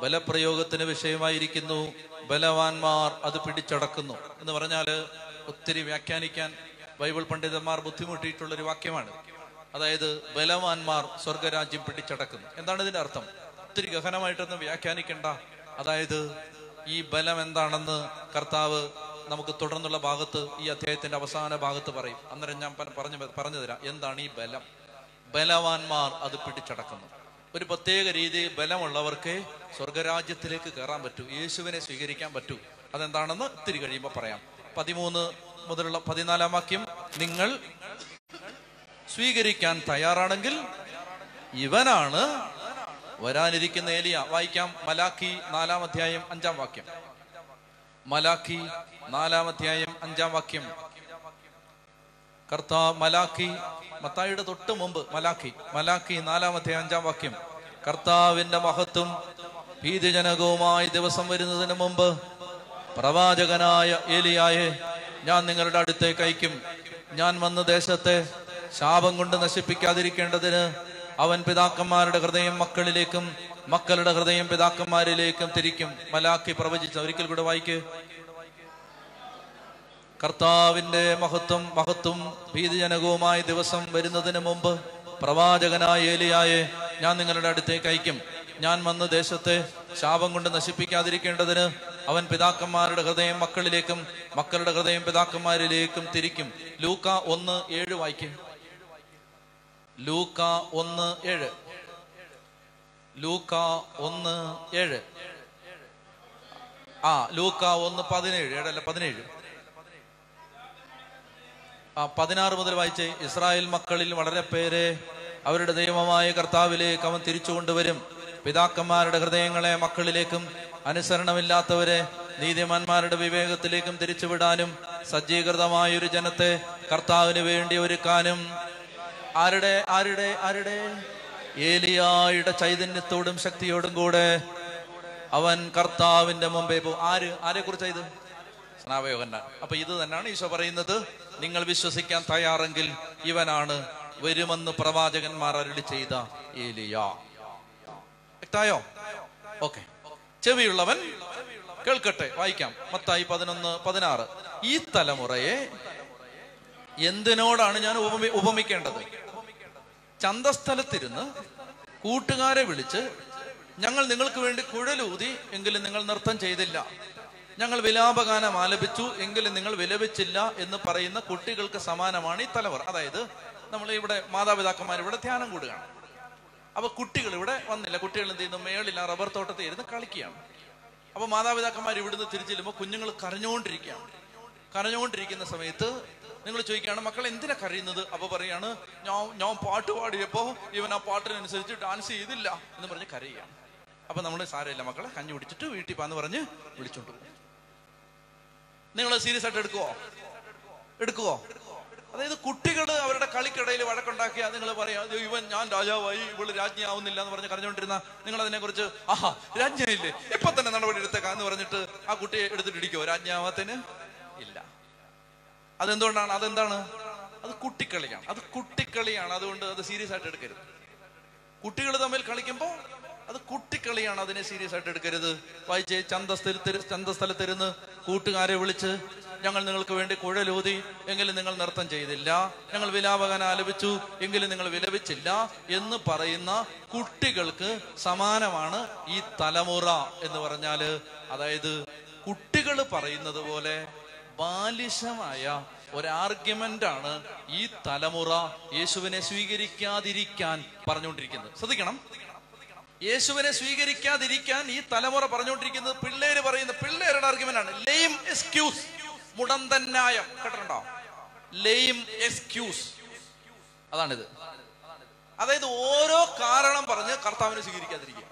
ബലപ്രയോഗത്തിന് വിഷയമായിരിക്കുന്നു. ബലവാന്മാർ അത് പിടിച്ചടക്കുന്നു. എന്ന് പറഞ്ഞാൽ ഒത്തിരി വ്യാഖ്യാനിക്കാൻ ബൈബിൾ പണ്ഡിതന്മാർ ബുദ്ധിമുട്ടിയിട്ടുള്ള ഒരു വാക്യമാണ്. അതായത് ബലവാന്മാർ സ്വർഗരാജ്യം പിടിച്ചടക്കുന്നു. എന്താണ് ഇതിന്റെ അർത്ഥം? ഒത്തിരി ഗഹനമായിട്ടൊന്നും വ്യാഖ്യാനിക്കണ്ട. അതായത് ഈ ബലം എന്താണെന്ന് കർത്താവ് നമുക്ക് തുടർന്നുള്ള ഭാഗത്ത് ഈ അധ്യായത്തിന്റെ അവസാന ഭാഗത്ത് പറയും. അന്നേരം ഞാൻ പറഞ്ഞു പറഞ്ഞു തരാം. എന്താണ് ഈ ബലം? ബലവാന്മാർ അത് പിടിച്ചടക്കുന്നു. ഒരു പ്രത്യേക രീതിയിൽ ബലമുള്ളവർക്ക് സ്വർഗരാജ്യത്തിലേക്ക് കയറാൻ പറ്റൂ. യേശുവിനെ സ്വീകരിക്കാൻ പറ്റൂ. അതെന്താണെന്ന് ഇത്തിരി കഴിയുമ്പോൾ പറയാം. പതിമൂന്ന് മുതലുള്ള പതിനാലാം വാക്യം നിങ്ങൾ സ്വീകരിക്കാൻ തയ്യാറാണെങ്കിൽ ഇവനാണ് വരാനിരിക്കുന്ന ഏലിയ വായിക്കാം മലാഖി നാലാം അധ്യായം അഞ്ചാം വാക്യം. മലാഖി നാലാം അധ്യായം അഞ്ചാം വാക്യം. കർത്താ മലാഖി മത്തായിയുടെ തൊട്ട് മുമ്പ് മലാഖി മലാഖി നാലാം അധ്യായം അഞ്ചാം വാക്യം. കർത്താവിന്റെ മഹത്വം ഭീതിജനകവുമായ ദിവസം വരുന്നതിന് മുമ്പ് പ്രവാചകനായ ഏലിയായെ ഞാൻ നിങ്ങളുടെ അടുത്തേക്ക് അയക്കും. ഞാൻ വന്ന ദേശത്തെ ശാപം കൊണ്ട് നശിപ്പിക്കാതിരിക്കേണ്ടതിന് അവൻ പിതാക്കന്മാരുടെ ഹൃദയം മക്കളിലേക്കും മക്കളുടെ ഹൃദയം പിതാക്കന്മാരിലേക്കും തിരിക്കും. മലാക്കി പ്രവചിച്ച ഒരിക്കൽ കൂടെ വായിക്ക്. കർത്താവിന്റെ മഹത്വം മഹത്വം ഭീതിജനകവുമായ ദിവസം വരുന്നതിന് മുമ്പ് പ്രവാചകനായ ഏലിയായെ ഞാൻ നിങ്ങളുടെ അടുത്തേക്ക് അയക്കും. ഞാൻ വന്ന ദേശത്തെ ശാപം കൊണ്ട് നശിപ്പിക്കാതിരിക്കേണ്ടതിന് അവൻ പിതാക്കന്മാരുടെ ഹൃദയം മക്കളിലേക്കും മക്കളുടെ ഹൃദയം പിതാക്കന്മാരിലേക്കും തിരിക്കും. ലൂക്ക ഒന്ന് ഏഴ് വായിക്കും. ലൂക്ക ഒന്ന് ഏഴ്. ലൂക്ക ഒന്ന് ഏഴ്. ആ ലൂക്ക ഒന്ന് പതിനേഴ്. ഏഴല്ല പതിനേഴ്. ആ പതിനാറ് മുതൽ വായിച്ച്. ഇസ്രായേൽ മക്കളിൽ വളരെ പേരെ അവരുടെ ദൈവമായ കർത്താവിലേക്ക് അവൻ തിരിച്ചു കൊണ്ടുവരും. പിതാക്കന്മാരുടെ ഹൃദയങ്ങളെ മക്കളിലേക്കും അനുസരണമില്ലാത്തവരെ നീതിമാന്മാരുടെ വിവേകത്തിലേക്കും തിരിച്ചുവിടാനും സജ്ജീകൃതമായ ഒരു ജനത്തെ കർത്താവിന് വേണ്ടി ഒരുക്കാനും ആരുടെ ആരുടെ ആരുടെ? ഏലിയായുടെ ചൈതന്യത്തോടും ശക്തിയോടും കൂടെ അവൻ കർത്താവിന്റെ മുമ്പേ പോ ആര്? ആരെ കുറിച്ച് ഇത് സ്നാപയോഹന്നാൻ അപ്പൊ ഇത് തന്നെയാണ് ഈശോ പറയുന്നത്. നിങ്ങൾ വിശ്വസിക്കാൻ തയ്യാറെങ്കിൽ ഇവനാണ് വരുമെന്ന് പ്രവാചകന്മാർ അരുടെ ചെയ്ത ഏലിയ. വ്യക്തായോ? ഓക്കെ. ചെവിയുള്ളവൻ കേൾക്കട്ടെ. വായിക്കാം. മത്തായി പതിനൊന്ന് പതിനാറ്. ഈ തലമുറയെ എന്തിനോടാണ് ഞാൻ ഉപമി ഉപമിക്കേണ്ടത്? ചന്തസ്ഥലത്തിരുന്ന് കൂട്ടുകാരെ വിളിച്ച് ഞങ്ങൾ നിങ്ങൾക്ക് വേണ്ടി കുഴലൂതി എങ്കിലും നിങ്ങൾ നൃത്തം ചെയ്തില്ല. ഞങ്ങൾ വിലാപഗാനം ആലപിച്ചു എങ്കിലും നിങ്ങൾ വിലപിച്ചില്ല എന്ന് പറയുന്ന കുട്ടികൾക്ക് സമാനമാണ് ഈ തലവർ. അതായത് നമ്മൾ ഇവിടെ മാതാപിതാക്കന്മാർ ഇവിടെ ധ്യാനം കൂടുകയാണ്. അപ്പൊ കുട്ടികൾ ഇവിടെ വന്നില്ല. കുട്ടികൾ എന്ത് ചെയ്യുന്നു? മേളിൽ ആ റബ്ബർ തോട്ടത്തിൽ ഇരുന്ന് കളിക്കുകയാണ്. അപ്പൊ മാതാപിതാക്കന്മാർ ഇവിടുന്ന് തിരിച്ചു ചെല്ലുമ്പോൾ കുഞ്ഞുങ്ങൾ കരഞ്ഞുകൊണ്ടിരിക്കുകയാണ് കരഞ്ഞുകൊണ്ടിരിക്കുന്ന സമയത്ത് നിങ്ങൾ ചോദിക്കുകയാണ് മക്കൾ എന്തിനാ കരയുന്നത്? അപ്പൊ പറയാണ് ഞാൻ ഞാൻ പാട്ട് പാടിയപ്പോ ഇവൻ ആ പാട്ടിനനുസരിച്ച് ഡാൻസ് ചെയ്തില്ല എന്ന് പറഞ്ഞ് കരയുകയാണ്. അപ്പൊ നമ്മൾ സാരമില്ല മക്കളെ കഞ്ഞി പിടിച്ചിട്ട് വീട്ടിൽ പാന്ന് പറഞ്ഞ് വിളിച്ചോണ്ട് പോകും. നിങ്ങൾ സീരിയസ് ആയിട്ട് എടുക്കുവോ? എടുക്കുവോ? അതായത് കുട്ടികൾ അവരുടെ കളിക്കിടയിൽ വഴക്കുണ്ടാക്കിയ നിങ്ങൾ പറയാം ഇവൻ ഞാൻ രാജാവായി ഇവൾ രാജ്ഞിയാവുന്നില്ല എന്ന് പറഞ്ഞ് കരഞ്ഞുകൊണ്ടിരുന്ന നിങ്ങൾ അതിനെ കുറിച്ച് ആഹാ രാജ്ഞയില്ലേ ഇപ്പൊ തന്നെ നടപടി എടുത്തേക്കാന്ന് പറഞ്ഞിട്ട് ആ കുട്ടിയെ എടുത്തിട്ടിരിക്കുവോ രാജ്ഞാവാത്തിന് ഇല്ല. അതെന്തുകൊണ്ടാണ്? അതെന്താണ്? അത് കുട്ടിക്കളിയാണ്. അത് കുട്ടിക്കളിയാണ്. അതുകൊണ്ട് അത് സീരിയസ് ആയിട്ട് എടുക്കരുത്. കുട്ടികൾ തമ്മിൽ കളിക്കുമ്പോൾ അത് കുട്ടിക്കളിയാണ് അതിനെ സീരിയസ് ആയിട്ട് എടുക്കരുത്. വായിച്ച് ചന്തസ്ഥലത്തിരു ചന്തസ്ഥലത്തിരുന്ന് കൂട്ടുകാരെ വിളിച്ച് ഞങ്ങൾ നിങ്ങൾക്ക് വേണ്ടി കുഴലൂതി എങ്കിലും നിങ്ങൾ നൃത്തം ചെയ്തില്ല. ഞങ്ങൾ വിലാപകൻ ആലപിച്ചു. എങ്കിലും നിങ്ങൾ വിലപിച്ചില്ല. എന്ന് പറയുന്ന കുട്ടികൾക്ക് സമാനമാണ് ഈ തലമുറ എന്ന് പറഞ്ഞാൽ അതായത് കുട്ടികൾ പറയുന്നത് പോലെ ബാലിശമായ ഒരാർഗ്യുമെന്റ് ആണ് ഈ തലമുറ യേശുവിനെ സ്വീകരിക്കാതിരിക്കാൻ പറഞ്ഞുകൊണ്ടിരിക്കുന്നത് ശ്രദ്ധിക്കണം യേശുവിനെ സ്വീകരിക്കാതിരിക്കാൻ ഈ തലമുറ പറഞ്ഞുകൊണ്ടിരിക്കുന്നത് പിള്ളേര് പറയുന്ന പിള്ളേരുടെ ആർഗ്യുമെന്റ് ആണ് ലെയിം എക്സ്ക്യൂസ് മുടന്തൻ ന്യായം കേട്ടിട്ടുണ്ടോ ലെയിം എക്സ്ക്യൂസ് അതാണിത് അതായത് ഓരോ കാരണം പറഞ്ഞ് കർത്താവിനെ സ്വീകരിക്കാതിരിക്കുക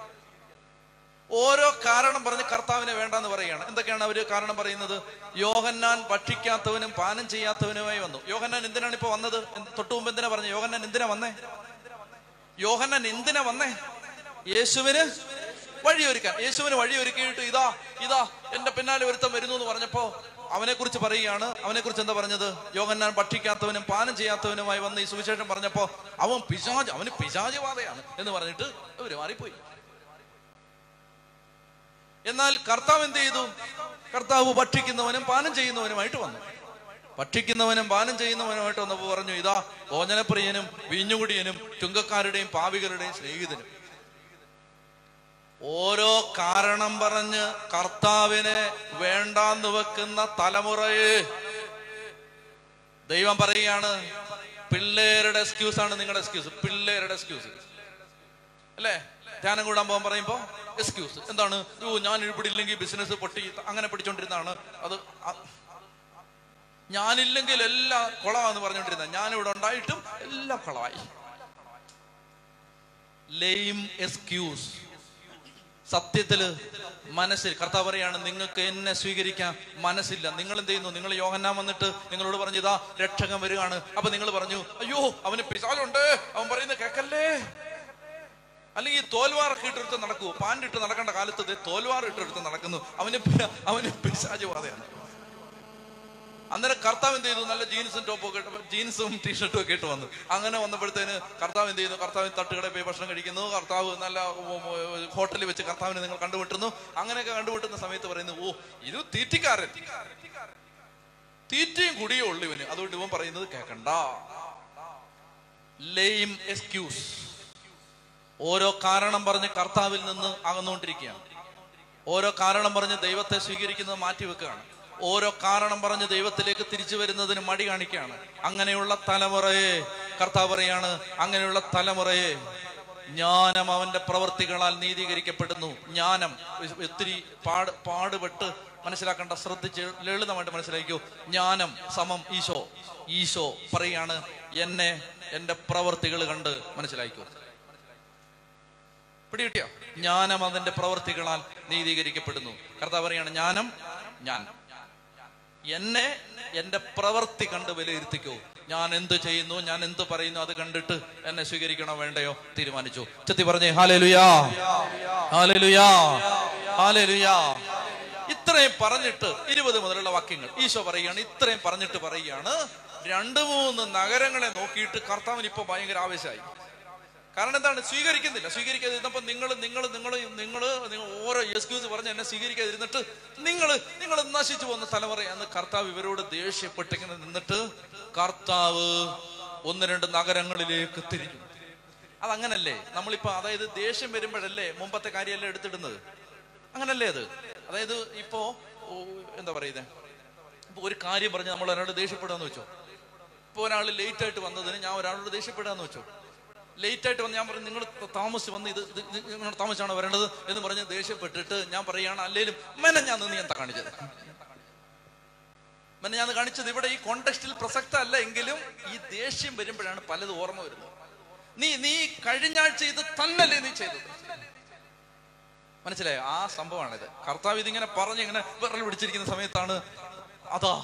ഓരോ കാരണം പറഞ്ഞ് കർത്താവിനെ വേണ്ടെന്ന് പറയുകയാണ്. എന്തൊക്കെയാണ് അവർ കാരണം പറയുന്നത്? യോഹന്നാൻ ഭക്ഷിക്കാത്തവനും പാനം ചെയ്യാത്തവനുമായി വന്നു. യോഹന്നാൻ എന്തിനാണ് ഇപ്പൊ വന്നത്? തൊട്ടു മുമ്പ് എന്തിനാ പറഞ്ഞു? യോഹന്നാൻ എന്തിനാ വന്നേ? യോഹന്നാൻ എന്തിനാ വന്നേ? യേശുവിന് വഴിയൊരുക്കാൻ യേശുവിന് വഴിയൊരുക്കിയിട്ട് ഇതാ ഇതാ എന്റെ പിന്നാലെ ഒരുത്തം വരുന്നു എന്ന് പറഞ്ഞപ്പോ അവനെ കുറിച്ച് പറയുകയാണ്. അവനെ കുറിച്ച് എന്താ പറഞ്ഞത്? യോഹന്നാൻ ഭക്ഷിക്കാത്തവനും പാനം ചെയ്യാത്തവനുമായി വന്ന് ഈ സുവിശേഷം പറഞ്ഞപ്പോ അവൻ പിശാജ് അവന് പിശാചുബാധയാണ് എന്ന് പറഞ്ഞിട്ട് അവർ മാറിപ്പോയി. എന്നാൽ കർത്താവ് എന്ത് ചെയ്തു? കർത്താവ് ഭക്ഷിക്കുന്നവനും പാനം ചെയ്യുന്നവനുമായിട്ട് വന്നു. ഭക്ഷിക്കുന്നവനും പാനം ചെയ്യുന്നവനുമായിട്ട് വന്നപ്പോൾ പറഞ്ഞു ഇതാ ഓജനപ്രിയനും വീഞ്ഞുകുടിയനും ചുങ്കക്കാരുടെയും പാവികളുടെയും സ്നേഹിതനും. ഓരോ കാരണം പറഞ്ഞ് കർത്താവിനെ വേണ്ടാന്ന് വെക്കുന്ന തലമുറയെ ദൈവം പറയുകയാണ് പിള്ളേരുടെ എക്സ്ക്യൂസ് ആണ് നിങ്ങളുടെ എക്സ്ക്യൂസ് പിള്ളേരുടെ എക്സ്ക്യൂസ് അല്ലേ? ധ്യാനം കൂടാൻ പോകാൻ പറയുമ്പോ എക്സ്ക്യൂസ് എന്താണ്? ഓ ഞാൻ ഇല്ലെങ്കിൽ ബിസിനസ് പൊട്ടി അങ്ങനെ പിടിച്ചോണ്ടിരുന്നതാണ്. അത് ഞാനില്ലെങ്കിൽ എല്ലാം കുളമാന്ന് പറഞ്ഞോണ്ടിരുന്ന ഞാൻ ഇവിടെ ഉണ്ടായിട്ടും എല്ലാം കുളമായി. ലെയിം എക്സ്ക്യൂസ് സത്യത്തിൽ മനസ്സിൽ കർത്താവ് പറയാണ് നിങ്ങൾക്ക് എന്നെ സ്വീകരിക്കാൻ മനസ്സില്ല. നിങ്ങൾ എന്ത് ചെയ്യുന്നു നിങ്ങൾ യോഹന്നാൻ വന്നിട്ട് നിങ്ങളോട് പറഞ്ഞു ഇതാ രക്ഷകൻ വരികയാണ്. അപ്പൊ നിങ്ങൾ പറഞ്ഞു അയ്യോ അവന് പിശാലുണ്ട് അവൻ പറയുന്നത് കേക്കല്ലേ? അല്ലെങ്കിൽ തോൽവാറൊക്കെ ഇട്ടെടുത്ത് നടക്കൂ. പാന്റ് ഇട്ട് നടക്കേണ്ട കാലത്ത് തോൽവാർ ഇട്ടെടുത്ത് നടക്കുന്നു. അവന് അവന് പിശാചുവാതയാണ് അന്നേരം കർത്താവ് എന്ത് ചെയ്തു? നല്ല ജീൻസും ടോപ്പും ഒക്കെ ജീൻസും ടീഷർട്ടും ഒക്കെ ഇട്ട് വന്നു. അങ്ങനെ വന്നപ്പോഴത്തേന് കർത്താവ് എന്ത് ചെയ്യുന്നു? കർത്താവ് തട്ടുകടയിൽ പോയി ഭക്ഷണം കഴിക്കുന്നു. കർത്താവ് നല്ല ഹോട്ടലിൽ വെച്ച് കർത്താവിനെ നിങ്ങൾ കണ്ടുമുട്ടുന്നു. അങ്ങനെയൊക്കെ കണ്ടുമുട്ടുന്ന സമയത്ത് പറയുന്നു ഓ ഇത് തീറ്റിക്കാരൻ. തീറ്റയും കുടിയേ ഉള്ളു ഇവന്. അതുകൊണ്ട് ഇവൻ പറയുന്നത് കേക്കണ്ട. ലെയിം എക്സ്ക്യൂസ് ഓരോ കാരണം പറഞ്ഞ് കർത്താവിൽ നിന്ന് അകന്നുകൊണ്ടിരിക്കുകയാണ്. ഓരോ കാരണം പറഞ്ഞ് ദൈവത്തെ സ്വീകരിക്കുന്നത് മാറ്റിവെക്കുകയാണ്. ഓരോ കാരണം പറഞ്ഞ് ദൈവത്തിലേക്ക് തിരിച്ചു വരുന്നതിന് മടി കാണിക്കുകയാണ്. അങ്ങനെയുള്ള തലമുറയെ കർത്താവ് പറയാണ് അങ്ങനെയുള്ള തലമുറയെ ജ്ഞാനം അവന്റെ പ്രവൃത്തികളാൽ നീതീകരിക്കപ്പെടുന്നു. ജ്ഞാനം ഒത്തിരി പാട് പാടുപെട്ട് മനസ്സിലാക്കേണ്ട ശ്രദ്ധിച്ച് ലളിതമായിട്ട് മനസ്സിലാക്കൂ ജ്ഞാനം സമം ഈശോ. ഈശോ പറയാണ് എന്നെ എന്റെ പ്രവൃത്തികൾ കണ്ട് മനസ്സിലാക്കൂ പിടികിട്ടിയോ? ജ്ഞാനം അതിന്റെ പ്രവർത്തികളാൽ നീതീകരിക്കപ്പെടുന്നു. കർത്താവ് പറയാണ് ജ്ഞാനം ഞാൻ. എന്നെ എന്റെ പ്രവൃത്തി കണ്ട് വിലയിരുത്തിക്കൂ. ഞാൻ എന്ത് ചെയ്യുന്നു ഞാൻ എന്ത് പറയുന്നു അത് കണ്ടിട്ട് എന്നെ സ്വീകരിക്കണോ വേണ്ടയോ തീരുമാനിച്ചു. ചെത്തി പറഞ്ഞേ ഹാലലുയാ. ഹാലലുയാ. ഹാലലുയാ. ഇത്രയും പറഞ്ഞിട്ട് ഇരുപത് മുതലുള്ള വാക്യങ്ങൾ. ഈശോ പറയുകയാണ് ഇത്രയും പറഞ്ഞിട്ട് പറയുകയാണ്. രണ്ടു മൂന്ന് നഗരങ്ങളെ നോക്കിയിട്ട് കർത്താവിന് ഇപ്പൊ ഭയങ്കര ആവേശമായി. കാരണം എന്താണ്? സ്വീകരിക്കുന്നില്ല. സ്വീകരിക്കാതിരുന്നപ്പോൾ നിങ്ങൾ നിങ്ങൾ നിങ്ങൾ നിങ്ങൾ നിങ്ങൾ ഓരോ എക്സ്ക്യൂസ് പറഞ്ഞ് എന്നെ സ്വീകരിക്കാതിരുന്നിട്ട് നിങ്ങൾ നിങ്ങൾ നശിച്ചു പോകുന്ന തലമുറയാന്ന് കർത്താവ് ഇവരോട് ദേഷ്യപ്പെട്ടിങ്ങനെ നിന്നിട്ട് കർത്താവ് ഒന്ന് രണ്ട് നഗരങ്ങളിലേക്ക് തിരിഞ്ഞു. അതങ്ങനല്ലേ? നമ്മളിപ്പോ അതായത് ദേഷ്യം വരുമ്പോഴല്ലേ മുമ്പത്തെ കാര്യമല്ലേ എടുത്തിടുന്നത്? അങ്ങനല്ലേ അത്? അതായത് ഇപ്പോ എന്താ പറയുന്നത് ഇപ്പൊ ഒരു കാര്യം പറഞ്ഞ് നമ്മൾ ഒരാളോട് ദേഷ്യപ്പെടാന്ന് വെച്ചോ. ഇപ്പൊ ഒരാൾ ലേറ്റ് ആയിട്ട് വന്നതിന് ഞാൻ ഒരാളോട് ദേഷ്യപ്പെടാന്ന് വെച്ചോ. ലേറ്റ് ആയിട്ട് വന്ന് ഞാൻ പറഞ്ഞു നിങ്ങൾ താമസിച്ച് വന്ന് ഇത് നിങ്ങൾ താമസിച്ചാണ് വരേണ്ടത്? എന്ന് പറഞ്ഞ് ദേഷ്യപ്പെട്ടിട്ട് ഞാൻ പറയുകയാണ് അല്ലേലും മെനെ ഞാൻ നീ എന്താ കാണിച്ചത്? മെനെ ഞാൻ കാണിച്ചത് ഇവിടെ ഈ കോണ്ടെസ്റ്റിൽ പ്രസക്ത അല്ല എങ്കിലും ഈ ദേഷ്യം വരുമ്പോഴാണ് പലതും ഓർമ്മ വരുന്നത്. നീ നീ കഴിഞ്ഞ ആഴ്ച ഇത് തന്നല്ലേ നീ ചെയ്തത്? മനസ്സിലായോ? ആ സംഭവമാണിത്. കർത്താവ് ഇതിങ്ങനെ പറഞ്ഞ് ഇങ്ങനെ വിറൽ പിടിച്ചിരിക്കുന്ന സമയത്താണ് അതാ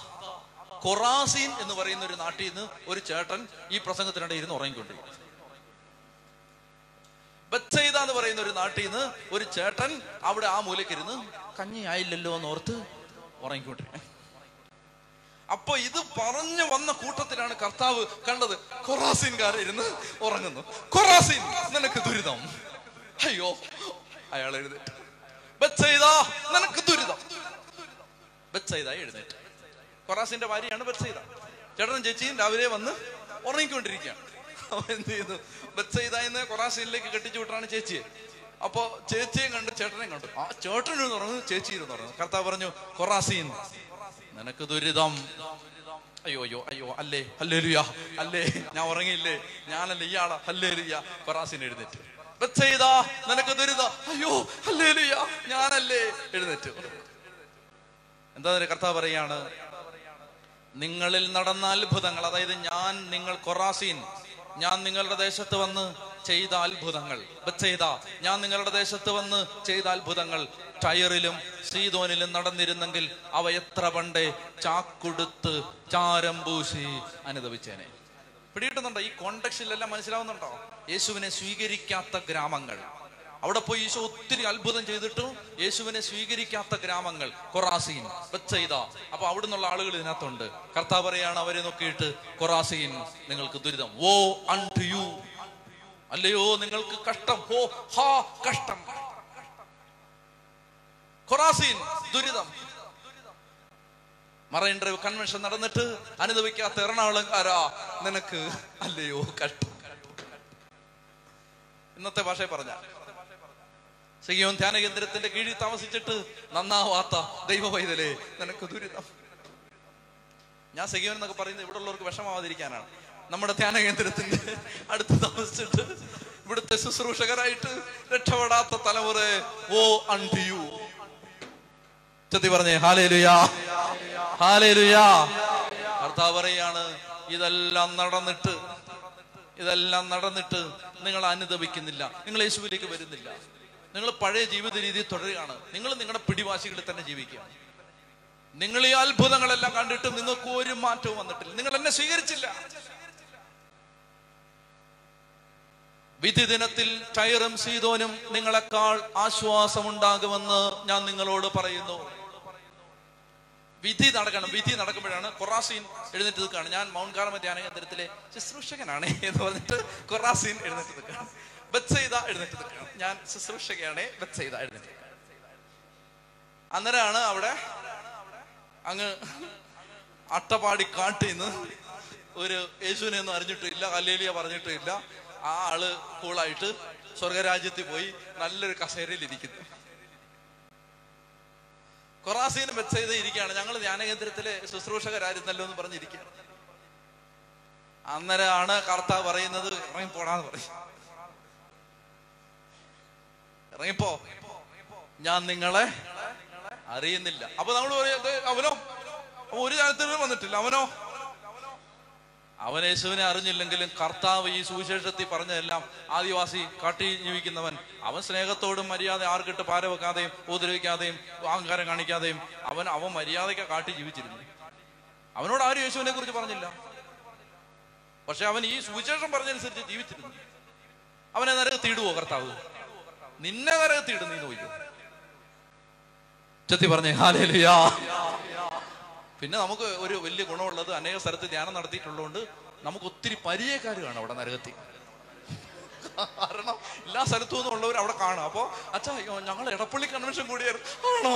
കൊറാസീൻ എന്ന് പറയുന്ന ഒരു നാട്ടിൽ നിന്ന് ഒരു ചേട്ടൻ ഈ പ്രസംഗത്തിനിടെ ഇരുന്ന് ഉറങ്ങിക്കൊണ്ടിരിക്കും ബത്സൈദ എന്ന് പറയുന്ന ഒരു നാട്ടിൽ നിന്ന് ഒരു ചേട്ടൻ അവിടെ ആ മൂലക്കിരുന്ന് കഞ്ഞി ആയില്ലല്ലോ എന്ന് ഓർത്ത് ഉറങ്ങിക്കോട്ടെ. അപ്പൊ ഇത് പറഞ്ഞു വന്ന കൂട്ടത്തിലാണ് കർത്താവ് കണ്ടത് കൊറാസീൻകാർ ഇരുന്ന് ഉറങ്ങുന്നു. കൊറാസീൻ നിനക്ക് ദുരിതം. അയ്യോ അയാൾ എഴുന്നേറ്റ്. ബത്സൈദ നിനക്ക് ദുരിതം. ബത്സൈദ എഴുന്നേറ്റ്. കൊറാസിന്റെ ഭാര്യയാണ് ബത്സൈദ. ചേട്ടനും ചേച്ചിയും രാവിലെ വന്ന് ഉറങ്ങിക്കൊണ്ടിരിക്കുകയാണ്. അവൻ എന്ത് ചെയ്തു ബത്സൈതായിന്ന് എന്ന് കൊറാസീനിലേക്ക് കെട്ടിച്ചു വിട്ടാണ് ചേച്ചിയെ. അപ്പൊ ചേച്ചിയെ കണ്ട് ചേട്ടനെ കണ്ടു. ആ ചേട്ടൻ തുറന്നു പറഞ്ഞു ചേച്ചി ഇരുന്ന് പറഞ്ഞു കർത്താവ് പറഞ്ഞു കൊറാസീൻ നിനക്ക് ദുരിതം. അയ്യോ അയ്യോ അയ്യോ അല്ലേ അല്ലേ ലുയാ അല്ലേ ഞാൻ ഉറങ്ങിയില്ലേ? ഞാനല്ലേ ഇയാളാ അല്ലേ ലുയാ കൊറാസീൻ എഴുന്നേറ്റ്. ബത്സൈദ നിനക്ക് ദുരിതം. അയ്യോ അല്ലേ ലുയാ ഞാനല്ലേ എഴുന്നേറ്റ്. എന്താ കർത്താവ് പറയാണ്? നിങ്ങളിൽ നടന്ന അത്ഭുതങ്ങൾ അതായത് ഞാൻ നിങ്ങൾ കൊറാസീൻ ഞാൻ നിങ്ങളുടെ ദേശത്ത് വന്ന് ചെയ്ത അത്ഭുതങ്ങൾ. ചെയ്ത. ഞാൻ നിങ്ങളുടെ ദേശത്ത് വന്ന് ചെയ്ത അത്ഭുതങ്ങൾ. ടയറിലും സീതോനിലും നടന്നിരുന്നെങ്കിൽ അവ എത്ര പണ്ടേ ചാക്കുടുത്ത് ചാരം പൂശി അനുഭവിച്ചേനെ പിടികിട്ടുന്നുണ്ടോ? ഈ കോണ്ടക്സ്റ്റിലെല്ലാം മനസ്സിലാവുന്നുണ്ടോ? യേശുവിനെ സ്വീകരിക്കാത്ത ഗ്രാമങ്ങൾ. അവിടെ പോയി ഈശോ ഒത്തിരി അത്ഭുതം ചെയ്തിട്ടും യേശുവിനെ സ്വീകരിക്കാത്ത ഗ്രാമങ്ങൾ കൊറാസീൻ ബത്സൈദ അപ്പൊ അവിടെ നിന്നുള്ള ആളുകൾ ഇതിനകത്തുണ്ട്. കർത്താവ് പറയാണ് അവരെ നോക്കിയിട്ട് കൊറാസീൻ നിങ്ങൾക്ക് ദുരിതം. O unto you. അല്ലയോ നിങ്ങൾക്ക് കഷ്ടം. ഹോ ഹാ കഷ്ടം. കൊറാസീൻ ദുരിതം. മറൈൻ ഡ്രൈവ് കൺവെൻഷൻ നടന്നിട്ട് അനുഭവിക്കാത്ത എറണാകുളംകാരാ നിനക്ക് അല്ലയോ കഷ്ടം. ഇന്നത്തെ ഭാഷയെ പറഞ്ഞ സിയോൻ ധ്യാന കേന്ദ്രത്തിന്റെ കീഴിൽ താമസിച്ചിട്ട് നന്നാവാത്ത ദൈവ പൈതലേ നിനക്ക് ദുരിതം. ഞാൻ സിയോൻ എന്നൊക്കെ പറയുന്നത് ഇവിടെ ഉള്ളവർക്ക് വിഷമാവാതിരിക്കാനാണ് നമ്മുടെ ധ്യാന കേന്ദ്രത്തിന്റെ അടുത്ത് താമസിച്ചിട്ട് ഇവിടുത്തെ ശുശ്രൂഷകരായിട്ട് രക്ഷപ്പെടാത്ത തലമുറ ഓ അണ്ടിയു യു പറഞ്ഞേ ഹാലേലുയാ ഹാലേലുയാ. കർത്താവ് പറയാണ് ഇതെല്ലാം നടന്നിട്ട് ഇതെല്ലാം നടന്നിട്ട് നിങ്ങൾ അനുദപിക്കുന്നില്ല നിങ്ങൾ യേശുവിലേക്ക് വരുന്നില്ല. നിങ്ങൾ പഴയ ജീവിത രീതി തുടരുകയാണ്. നിങ്ങൾ നിങ്ങളുടെ പിടിവാശികളിൽ തന്നെ ജീവിക്കുകയാണ് നിങ്ങൾ ഈ അത്ഭുതങ്ങളെല്ലാം കണ്ടിട്ട് നിങ്ങൾക്ക് ഒരു മാറ്റവും വന്നിട്ടില്ല. നിങ്ങൾ എന്നെ സ്വീകരിച്ചില്ല. വിധി ദിനത്തിൽ ടയറും സീതോനും നിങ്ങളെക്കാൾ ആശ്വാസമുണ്ടാകുമെന്ന് ഞാൻ നിങ്ങളോട് പറയുന്നു. വിധി നടക്കണം. വിധി നടക്കുമ്പോഴാണ് കൊറാസീൻ എഴുന്നേറ്റ് നിൽക്കുകയാണ് ഞാൻ മൗണ്ട് കാർമ ധ്യാന കേന്ദ്രത്തിലെ ശുശ്രൂഷകനാണ് എന്ന് പറഞ്ഞിട്ട് കൊറാസീൻ എഴുന്നേറ്റ് നിൽക്കുകയാണ് ബത്സൈദ എഴുന്നേറ്റ് ഞാൻ ശുശ്രൂഷകയാണ് ബത്സൈദ എഴുന്നേറ്റ്. അന്നേരമാണ് അവിടെ അങ്ങ് അട്ടപാടി കാട്ടിൽ നിന്ന് ഒരു യേശുവിനെ ഒന്നും അറിഞ്ഞിട്ടില്ല അല്ലേലിയ പറഞ്ഞിട്ടില്ല. ആ ആൾ കൂളായിട്ട് സ്വർഗരാജ്യത്തിൽ പോയി നല്ലൊരു കസേരയിൽ ഇരിക്കുന്നു കൊറാസീനും വെച്ചത് ഇരിക്കുകയാണ്. ഞങ്ങൾ ധ്യാനകേന്ദ്രത്തിലെ ശുശ്രൂഷകരായിരുന്നല്ലോ എന്ന് പറഞ്ഞിരിക്കുകയാണ്. അന്നേരമാണ് കർത്താവ് പറയുന്നത് ഇറങ്ങിപ്പോടാന്ന് പറയും. ഇറങ്ങിപ്പോ. ഞാൻ നിങ്ങളെ അറിയുന്നില്ല. അപ്പൊ നമ്മൾ പറയുന്നത് അവനോ? ഒരു കാര്യത്തിനും വന്നിട്ടില്ല. അവനോ? അവൻ യേശുവിനെ അറിഞ്ഞില്ലെങ്കിലും കർത്താവ് ഈ സുവിശേഷത്തിൽ പറഞ്ഞതെല്ലാം ആദിവാസി കാട്ടി ജീവിക്കുന്നവൻ. അവൻ സ്നേഹത്തോടും മര്യാദ ആർക്കിട്ട് പാര വെക്കാതെയും ഉപദ്രവിക്കാതെയും അഹങ്കാരം കാണിക്കാതെയും അവൻ അവൻ മര്യാദയ്ക്ക് കാട്ടി ജീവിച്ചിരുന്നു. അവനോട് ആരും യേശുവിനെ കുറിച്ച് പറഞ്ഞില്ല. പക്ഷെ അവൻ ഈ സുവിശേഷം പറഞ്ഞനുസരിച്ച് ജീവിച്ചിരുന്നു. അവനെ നരകത്തിടുവോ കർത്താവ്? നിന്നെ നരകത്തിടും നീ നോക്കിയോ ചത്തി പറഞ്ഞേ ഹാലേലുയാ. പിന്നെ നമുക്ക് ഒരു വലിയ ഗുണമുള്ളത് അനേക സ്ഥലത്ത് ധ്യാനം നടത്തിയിട്ടുള്ളതുകൊണ്ട് നമുക്ക് ഒത്തിരി പരിചയക്കാർ അവിടെ നരകത്തിൽ. കാരണം എല്ലാ സ്ഥലത്തു നിന്നുള്ളവർ അവിടെ കാണും. അപ്പോ അച്ഛാ ഞങ്ങൾ എടപ്പള്ളി കൺവെൻഷൻ കൂടിയായിരുന്നു. ആണോ?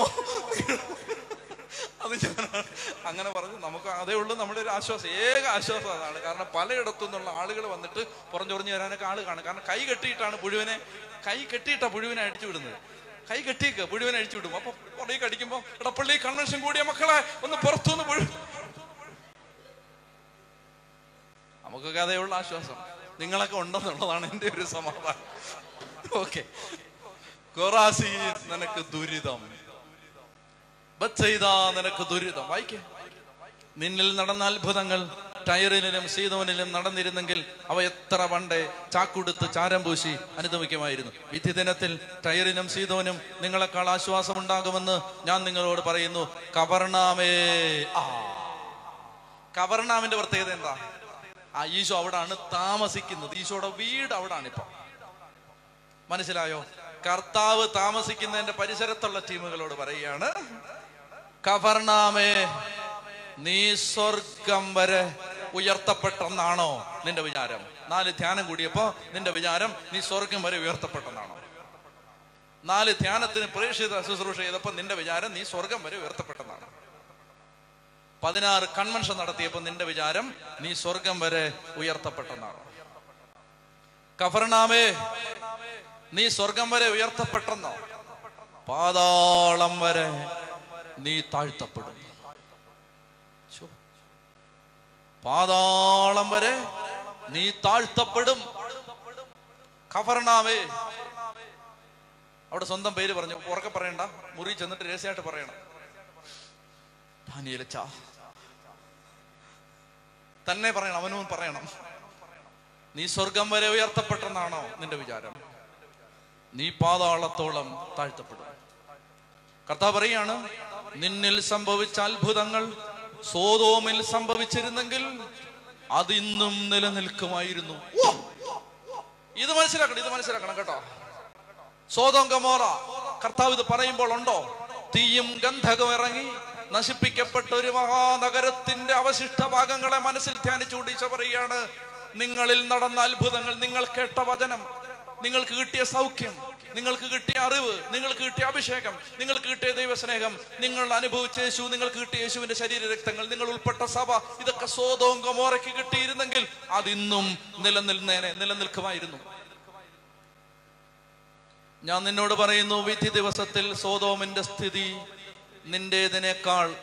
അത് ഞാൻ അങ്ങനെ പറഞ്ഞു. നമുക്ക് അതേ ഉള്ളൂ നമ്മുടെ ഒരു ആശ്വാസം. ഏക ആശ്വാസം അതാണ്. കാരണം പലയിടത്തു നിന്നുള്ള ആളുകൾ വന്നിട്ട് പുറഞ്ഞുറഞ്ഞു വരാനൊക്കെ ആൾ കാണും. കാരണം കൈ കെട്ടിയിട്ടാണ് പുഴുവിനെ കൈ കെട്ടിയിട്ടാ പുഴുവിനെ അടിച്ചു വിടുന്നത്. കൈ കെട്ടിയേക്ക് പുഴുവിനെ അടിച്ചു വിടും. അപ്പൊ പുറകെ കടിക്കുമ്പോ പള്ളി കൺവെൻഷൻ കൂടിയ മക്കളെ ഒന്ന് പുറത്തുനിന്ന് പുഴു നമുക്കൊക്കെ അതേ ഉള്ള ആശ്വാസം. നിങ്ങളൊക്കെ ഉണ്ടെന്നുള്ളതാണ് എന്റെ ഒരു സമാധാനം. ഓക്കെ. കൊറാസി നിനക്ക് ദുരിതം. നിനക്ക് ദുരിതം. വായിക്കേ. നിന്നിൽ നടന്ന അത്ഭുതങ്ങൾ ടയറിലും സീതോനിലും നടന്നിരുന്നെങ്കിൽ അവ എത്ര വണ്ടേ ചാക്കുടുത്ത് ചാരം പൂശി അനുഭവിക്കുമായിരുന്നു വിധി ദിനത്തിൽ ടയറിനും സീതോനും നിങ്ങളെക്കാൾ ആശ്വാസം ഉണ്ടാകുമെന്ന് ഞാൻ നിങ്ങളോട് പറയുന്നു. കവർണാമേ ആ. കവർണാമിന്റെ പ്രത്യേകത എന്താ? ആ ഈശോ അവിടാണ് താമസിക്കുന്നത്. ഈശോയുടെ വീട് അവിടാണ് ഇപ്പൊ മനസ്സിലായോ? കർത്താവ് താമസിക്കുന്നതിന്റെ പരിസരത്തുള്ള ടീമുകളോട് പറയുകയാണ് കവർണാമേ നീ സ്വർഗം വരെ ഉയർത്തപ്പെട്ടെന്നാണോ നിന്റെ വിചാരം? നാല് ധ്യാനം കൂടിയപ്പോ നിന്റെ വിചാരം നീ സ്വർഗം വരെ ഉയർത്തപ്പെട്ടെന്നാണോ? നാല് ധ്യാനത്തിന് പ്രേക്ഷിത ശുശ്രൂഷ ചെയ്തപ്പോ നിന്റെ വിചാരം നീ സ്വർഗം വരെ ഉയർത്തപ്പെട്ടെന്നാണ്. പതിനാറ് കൺവെൻഷൻ നടത്തിയപ്പോ നിന്റെ വിചാരം നീ സ്വർഗം വരെ ഉയർത്തപ്പെട്ടെന്നാണ്. കഫർനാമേ നീ സ്വർഗം വരെ ഉയർത്തപ്പെട്ടെന്നോ? പാതാളം വരെ നീ താഴ്ത്തപ്പെടും. പാതാളം വരെ നീ താഴ്ത്തപ്പെടും. കഫർണാവേ അവിടെ സ്വന്തം പേര് പറഞ്ഞു. ഉറക്കെ പറയണ്ട. മുറി ചെന്നിട്ട് രഹസ്യമായിട്ട് പറയണം. തന്നെ പറയണം അവനും പറയണം. നീ സ്വർഗം വരെ ഉയർത്തപ്പെട്ടെന്നാണോ നിന്റെ വിചാരം? നീ പാതാളത്തോളം താഴ്ത്തപ്പെടും. കർത്താവ് പറയാണ് നിന്നിൽ സംഭവിച്ച അത്ഭുതങ്ങൾ സോതോമിൽ സംഭവിച്ചിരുന്നെങ്കിൽ അതിന്നും നിലനിൽക്കുമായിരുന്നു ഓ! ഇത് മനസ്സിലാക്കണം ഇത് മനസ്സിലാക്കണം കേട്ടോ സോതോം ഗമോറ കർത്താവ് ഇത് പറയുമ്പോൾ ഉണ്ടോ തീയും ഗന്ധകം ഇറങ്ങി നശിപ്പിക്കപ്പെട്ട ഒരു മഹാനഗരത്തിന്റെ അവശിഷ്ട ഭാഗങ്ങളെ മനസ്സിൽ ധ്യാനിച്ചുകൊണ്ട് ഈശോ പറയുകയാണ് നിങ്ങളിൽ നടന്ന അത്ഭുതങ്ങൾ നിങ്ങൾ കേട്ട വചനം നിങ്ങൾക്ക് കിട്ടിയ സൗഖ്യം നിങ്ങൾക്ക് കിട്ടിയ അറിവ് നിങ്ങൾക്ക് കിട്ടിയ അഭിഷേകം നിങ്ങൾക്ക് കിട്ടിയ ദൈവസ്നേഹം നിങ്ങൾ അനുഭവിച്ച യേശു നിങ്ങൾക്ക് കിട്ടിയ യേശുവിന്റെ ശരീര രക്തങ്ങൾ നിങ്ങൾ ഉൾപ്പെട്ട സഭ ഇതൊക്കെ സ്വതവും ഗമോറയ്ക്ക് കിട്ടിയിരുന്നെങ്കിൽ അതിന്നും നിലനിൽന്നേനെ നിലനിൽക്കുമായിരുന്നു. ഞാൻ നിന്നോട് പറയുന്നു വിധി ദിവസത്തിൽ സോതോമിന്റെ സ്ഥിതി നിന്റേതിനേക്കാൾ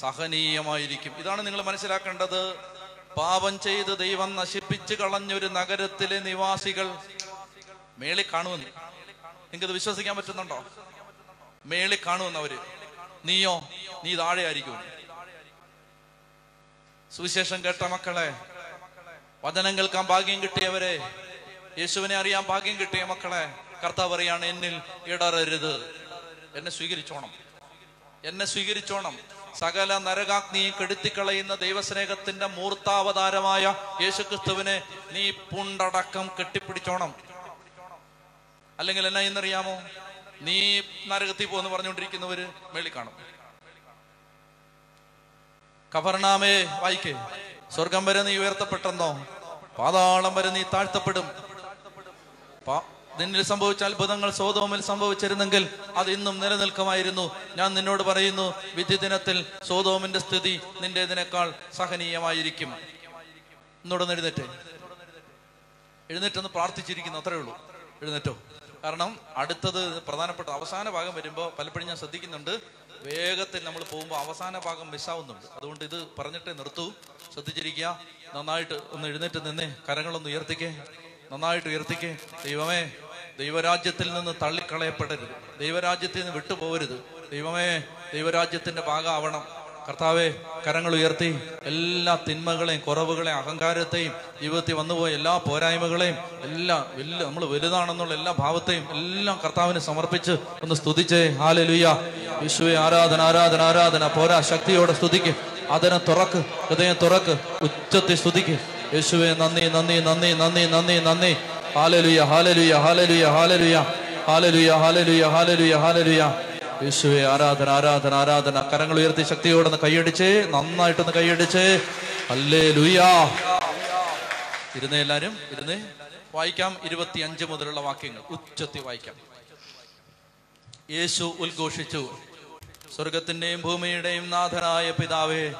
സഹനീയമായിരിക്കും. ഇതാണ് നിങ്ങൾ മനസ്സിലാക്കേണ്ടത്. പാപം ചെയ്ത് ദൈവം നശിപ്പിച്ചു കളഞ്ഞൊരു നഗരത്തിലെ നിവാസികൾ മേളി കാണുമെന്ന്. നിങ്ങൾക്കത് വിശ്വസിക്കാൻ പറ്റുന്നുണ്ടോ? മേളി കാണുമെന്ന് അവർ നീയോ? നീ താഴെ ആയിരിക്കും. സുവിശേഷം കേട്ട മക്കളെ വചനം കേൾക്കാൻ ഭാഗ്യം കിട്ടിയവരെ യേശുവിനെ അറിയാൻ ഭാഗ്യം കിട്ടിയ മക്കളെ കർത്താവ് പറയാണ് എന്നിൽ ഇടറരുത്. എന്നെ സ്വീകരിച്ചോണം. എന്നെ സ്വീകരിച്ചോണം. സകല നരകാഗ്നിയും കെടുത്തിക്കളയുന്ന ദൈവസ്നേഹത്തിന്റെ മൂർത്താവതാരമായ യേശുക്രിസ്തുവിനെ നീ പുണ്ടടക്കം കെട്ടിപ്പിടിച്ചോണം. അല്ലെങ്കിൽ എന്നാ എന്നറിയാമോ നീ നരകത്തിൽ പോന്ന് പറഞ്ഞുകൊണ്ടിരിക്കുന്നവര് മേളി കാണും. കഫർണാമേ വായിക്കേ. സ്വർഗം വരെ നീ ഉയർത്തപ്പെട്ടെന്നോ? പാതാളം വരെ നീ താഴ്ത്തപ്പെടും. നിന്നിൽ സംഭവിച്ച അത്ഭുതങ്ങൾ സോതോമിൽ സംഭവിച്ചിരുന്നെങ്കിൽ അത് ഇന്നും നിലനിൽക്കുമായിരുന്നു. ഞാൻ നിന്നോട് പറയുന്നു വിധി ദിനത്തിൽ സോതോമിന്റെ സ്ഥിതി നിന്റേതിനേക്കാൾ സഹനീയമായിരിക്കും. എന്നോടൊന്ന് എഴുന്നേറ്റേ എഴുന്നേറ്റൊന്ന് പ്രാർത്ഥിച്ചിരിക്കുന്നു അത്രേ ഉള്ളൂ. എഴുന്നേറ്റോ? കാരണം അടുത്തത് പ്രധാനപ്പെട്ട അവസാന ഭാഗം വരുമ്പോൾ പലപ്പോഴും ഞാൻ ശ്രദ്ധിക്കുന്നുണ്ട്. വേഗത്തിൽ നമ്മൾ പോകുമ്പോൾ അവസാന ഭാഗം മിസ്സാവുന്നുണ്ട്. അതുകൊണ്ട് ഇത് പറഞ്ഞിട്ടേ നിർത്തൂ. ശ്രദ്ധിച്ചിരിക്കുക. നന്നായിട്ട് ഒന്ന് എഴുന്നേറ്റ് നിന്നേ. കരങ്ങളൊന്ന് ഉയർത്തിക്കേ. നന്നായിട്ട് ഉയർത്തിക്കേ. ദൈവമേ ദൈവരാജ്യത്തിൽ നിന്ന് തള്ളിക്കളയപ്പെടരുത്. ദൈവരാജ്യത്തിൽ നിന്ന് വിട്ടുപോകരുത്. ദൈവമേ ദൈവരാജ്യത്തിന്റെ ഭാഗമാവണം. കർത്താവെ കരങ്ങൾ ഉയർത്തി എല്ലാ തിന്മകളെയും കുറവുകളെയും അഹങ്കാരത്തെയും ജീവിതത്തിൽ വന്നുപോയ എല്ലാ പോരായ്മകളെയും എല്ലാ വലിയ നമ്മൾ വലുതാണെന്നുള്ള എല്ലാ ഭാവത്തെയും എല്ലാം കർത്താവിന് സമർപ്പിച്ച് ഒന്ന് സ്തുതിച്ചേ. ഹാലലുയ്യ വിശുവെ ആരാധന ആരാധന ആരാധന. പോരാ ശക്തിയോടെ സ്തുതിക്ക്. അതിനെ തുറക്ക് ഹൃദയം തുറക്ക് ഉച്ചത്തിൽ സ്തുതിക്ക്. യേശുവെ നന്ദി നന്ദി നന്ദി നന്ദി നന്ദി നന്ദി. ഹാലലുയ hallelujah hallelujah hallelujah. Hallelujah hallelujah hallelujah ഹാലലുയ. യേശുവെ ആരാധന ആരാധന ആരാധന. കരങ്ങൾ ഉയർത്തി ശക്തിയോടെ ഒന്ന് കൈയടിച്ച് നന്നായിട്ടൊന്ന് കൈയടിച്ച്. അല്ലേ ലുയാ ഇരുന്ന് എല്ലാരും ഇരുന്ന്. വായിക്കാം ഇരുപത്തി അഞ്ച് മുതലുള്ള വാക്യങ്ങൾ. ഉച്ചത്തി വായിക്കാം. യേശു ഉദ്ഘോഷിച്ചു. സ്വർഗത്തിന്റെയും ഭൂമിയുടെയും നാഥനായ പിതാവേ